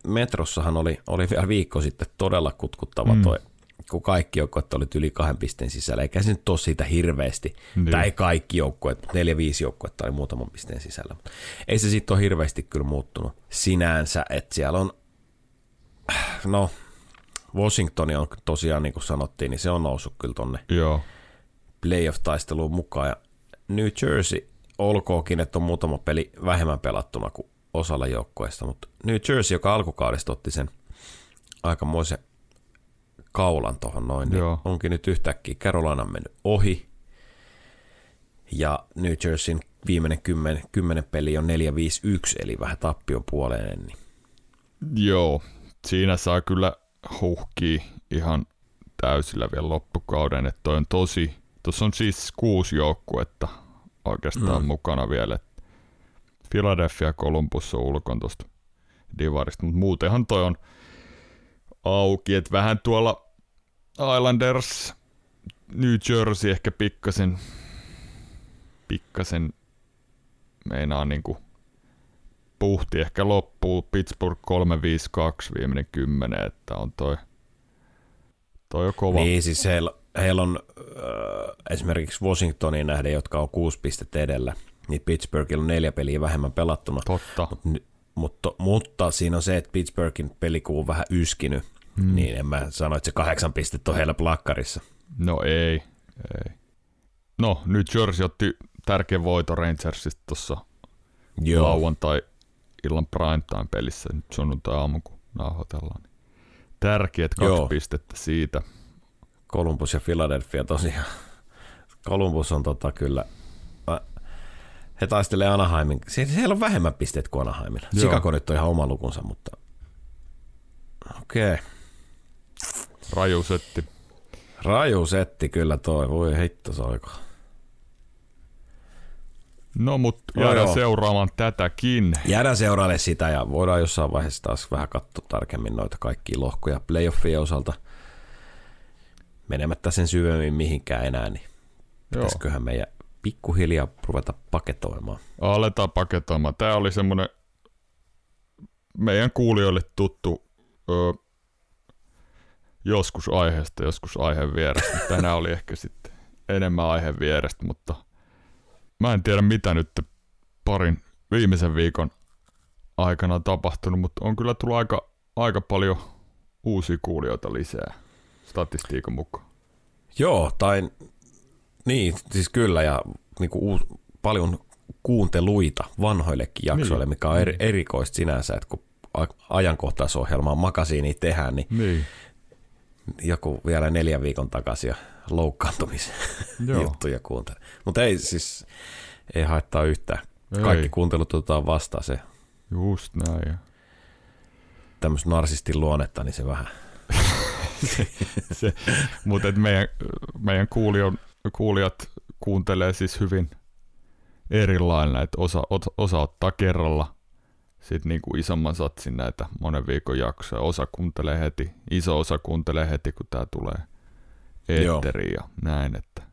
metrossahan oli, oli vielä viikko sitten todella kutkuttava Mm. toi, kun kaikki joukkueet oli yli kahden pisteen sisällä, eikä se nyt ole siitä hirveästi, Niin. tai ei kaikki joukkueet, mutta neljä, viisi joukkuetta oli muutaman pisteen sisällä. Ei se sitten ole hirveästi kyllä muuttunut sinänsä, että siellä on, no, Washington on tosiaan, niin kuin sanottiin, niin se on noussut kyllä tonne Joo, playoff-taisteluun mukaan. Ja New Jersey, olkoonkin, että on muutama peli vähemmän pelattuna kuin osalla joukkueista, mutta New Jersey, joka alkukaudesta otti sen aikamoisen kaulan tuohon noin, niin Joo. onkin nyt yhtäkkiä Carolina mennyt ohi. Ja New Jerseyn viimeinen kymmen, kymmenen peli on 4-5-1, eli vähän tappion puoleen. Niin Joo, siinä saa kyllä huhkia ihan täysillä vielä loppukauden, että toi on tosi, tuossa on siis kuusi joukkuetta oikeastaan Mm. mukana vielä. et Philadelphia Columbus on ulkon tuosta divarista, mutta muutenhan toi on auki, että vähän tuolla Islanders, New Jersey ehkä pikkasen, pikkasen meinaa niinku puhti ehkä loppuu Pittsburgh 352 viimeinen kymmenen, että on toi, toi on kova. Niin, siis heillä, heillä on äh, esimerkiksi Washingtonin nähden, jotka on kuusi pistettä edellä, niin Pittsburghilla on neljä peliä vähemmän pelattuna. Totta. Mut, mutta, mutta siinä on se, että Pittsburghin pelikuu on vähän yskinyt, mm. niin en mä sano, että se kahdeksan pistettä on heillä plakkarissa. No ei, ei. No, nyt Jersey otti tärkeän voito Rangersista tuossa Joo, lauantai illan primetime pelissä nyt sunnuntai aamu, kun nauhoitellaan. Niin Tärkeät kaksi Joo. pistettä siitä. Columbus ja Philadelphia tosiaan. Columbus on tota kyllä, he taistelee Anaheimin, sie- siellä on vähemmän pisteet kuin Anaheimilla. Joo. Chicago nyt on ihan oma lukunsa, mutta okei. Okay. Raju setti. Raju setti kyllä toi, voi hitto soiko. No mutta No jäädään joo. seuraamaan tätäkin. Jäädään seuraalle sitä ja voidaan jossain vaiheessa taas vähän katsoa tarkemmin noita kaikkia lohkoja playoffien osalta. Menemättä sen syvemmin mihinkään enää, niin pitäisiköhän meidän pikkuhiljaa ruveta paketoimaan. Aletaan paketoimaan. Tämä oli semmoinen meidän kuulijoille tuttu ö, joskus aiheesta, joskus aiheen vierestä. Tänään oli ehkä sitten enemmän aiheen vierestä, mutta mä en tiedä mitä nyt parin viimeisen viikon aikana on tapahtunut, mutta on kyllä tullut aika, aika paljon uusia kuulijoita lisää statistiikan mukaan. Joo, tai niin, siis kyllä, ja niin kuin uus, paljon kuunteluita vanhoillekin jaksoille, Niin. mikä on eri, erikoista sinänsä, että kun ajankohtaisohjelmaa makasiini tehdään, niin Niin, joku vielä neljän viikon takaisin ja loukkaantumisen Joo. juttuja kuuntele. Mutta ei siis, ei haittaa yhtään. Ei. Kaikki kuuntelut otetaan vastaan se just näin. Tämmöistä narsistin luonnetta, niin se vähän, se, mutta et meidän, meidän kuulijo, kuulijat kuuntelee siis hyvin erilailla, että osa, osa, ottaa kerralla sitten niinku isomman satsin näitä monen viikon jaksoja. Osa kuuntelee heti, iso osa kuuntelee heti, kun tämä tulee eetteriin ja näin, että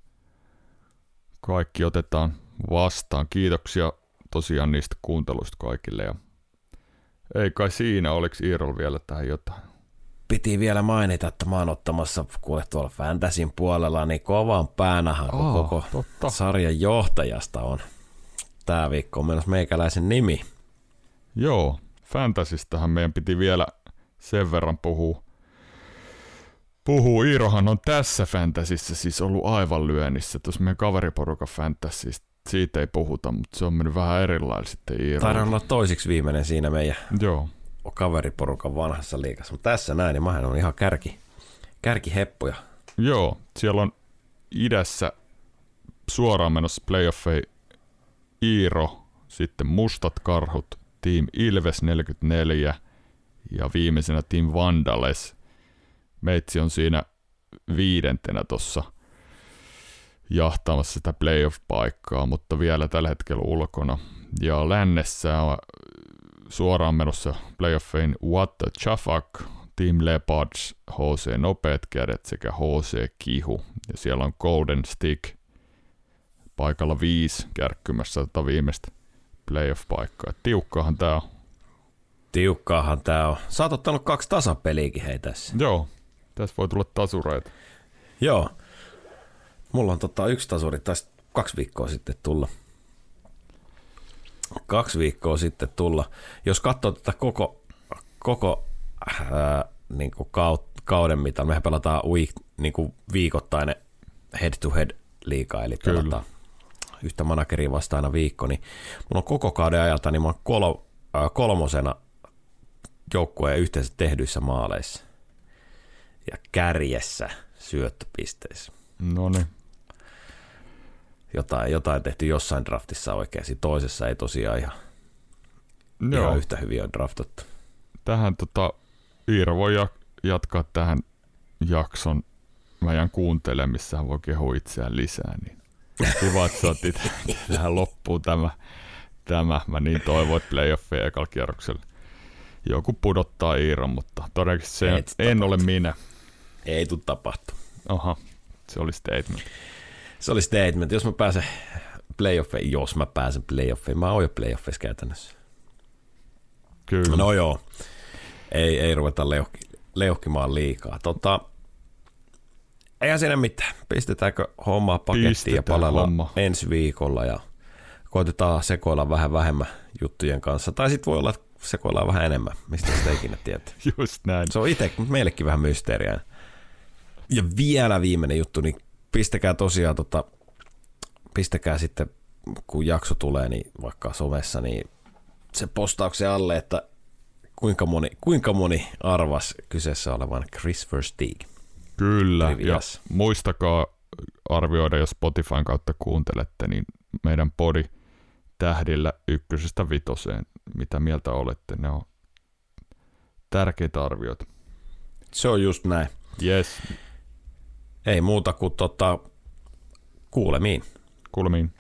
kaikki otetaan vastaan. Kiitoksia tosiaan niistä kuunteluista kaikille ja ei kai siinä, oliko Iirol vielä tähän jotain? Piti vielä mainita, että mä oon ottamassa, kuule tuolla Fantasyn puolella, niin kovan päänahan, kun Aa, koko totta. sarjan johtajasta on. Tää viikko on menossa meikäläisen nimi. Joo, Fantasystähän meidän piti vielä sen verran puhua. Puhuu, Iirohan on tässä Fantasyssä siis ollut aivan lyönnissä. Tuossa meidän kaveriporukan Fantasystä siitä ei puhuta, mutta se on mennyt vähän erilailla sitten Taidan Iirolla. olla toisiksi viimeinen siinä meidän Joo, kaveriporukan vanhassa liikassa. Mutta tässä näin, niin mähän on ihan kärki, kärkiheppuja. joo, siellä on idässä suoraan menossa playoffei Iiro, sitten Mustat Karhut, Team Ilves 44 ja viimeisenä Team Vandales. Meitsi on siinä viidentenä tuossa jahtaamassa sitä playoff-paikkaa, mutta vielä tällä hetkellä ulkona. Ja lännessä on suoraan menossa playoffeihin What the Chafak, Team Leopards, HC Nopeat Kädet sekä HC Kihu. Ja siellä on Golden Stick paikalla viisi kärkkymässä tätä viimeistä playoff-paikkaa. Tiukkaahan tää on. Tiukkaahan tää on. Sä oot ottanut kaksi tasapeliäkin hei tässä. Joo, tässä voi tulla tasureita. Joo. Mulla on tota yksi tasuri taisi kaksi viikkoa sitten tulla. Kaksi viikkoa sitten tulla. Jos katsoo tätä koko, koko ää, niin kuin kauden mitan, mehän pelataan week, niin kuin viikoittainen head-to-head liikaa, eli Kyllä. pelataan yhtä manageria vastaan aina viikko, niin mulla on koko kauden ajalta, niin mä oon kol, ää, kolmosena joukkueen yhteensä tehdyissä maaleissa ja kärjessä syöttöpisteissä. No niin. Jotain, jotain tehty jossain draftissa oikeasti, toisessa ei tosiaan ihan, Joo, ihan yhtä hyvin on draftattu. tähän tota, Iiro voi ja- jatkaa tähän jakson meidän kuuntelemisessa, hän voi kehua itseään lisää, niin kiva, että tähän loppuun tämä, tämä. Mä niin toivon, että playoffeja ekalla kierroksella joku pudottaa Iiron, mutta todennäköisesti se Et en ole minä. Ei tule tapahtua. Aha, se oli statement. Se oli statement. Jos mä pääsen playoffeihin, jos mä pääsen playoffeihin, mä oon jo playoffeissa käytännössä. Kyllä. No joo, ei, ei ruveta leuhki, leuhkimaan liikaa. Tota, eihän siinä mitään. Pistetäänkö hommaa pakettiin ja Pistetään palaillaan homma. ensi viikolla ja koitetaan sekoilla vähän vähemmän juttujen kanssa. Tai sitten voi olla, että sekoillaan vähän enemmän, mistä sitä ikinä tietää. Just näin. Se on itse, meillekin vähän mysteeriä. Ja vielä viimeinen juttu, niin pistäkää tosiaan tota, pistäkää sitten, kun jakso tulee, niin vaikka somessa, niin se postauksen alle, että kuinka moni, kuinka moni arvas kyseessä olevan Chris Versteeg. Kyllä, ja Trivias. muistakaa arvioida, jos Spotifyn kautta kuuntelette, niin meidän podi tähdillä ykkösestä vitoseen. Mitä mieltä olette? Ne on tärkeitä arvioita. Se on just näin. Yes, Ei muuta kuin tota, kuulemiin. kuulemiin.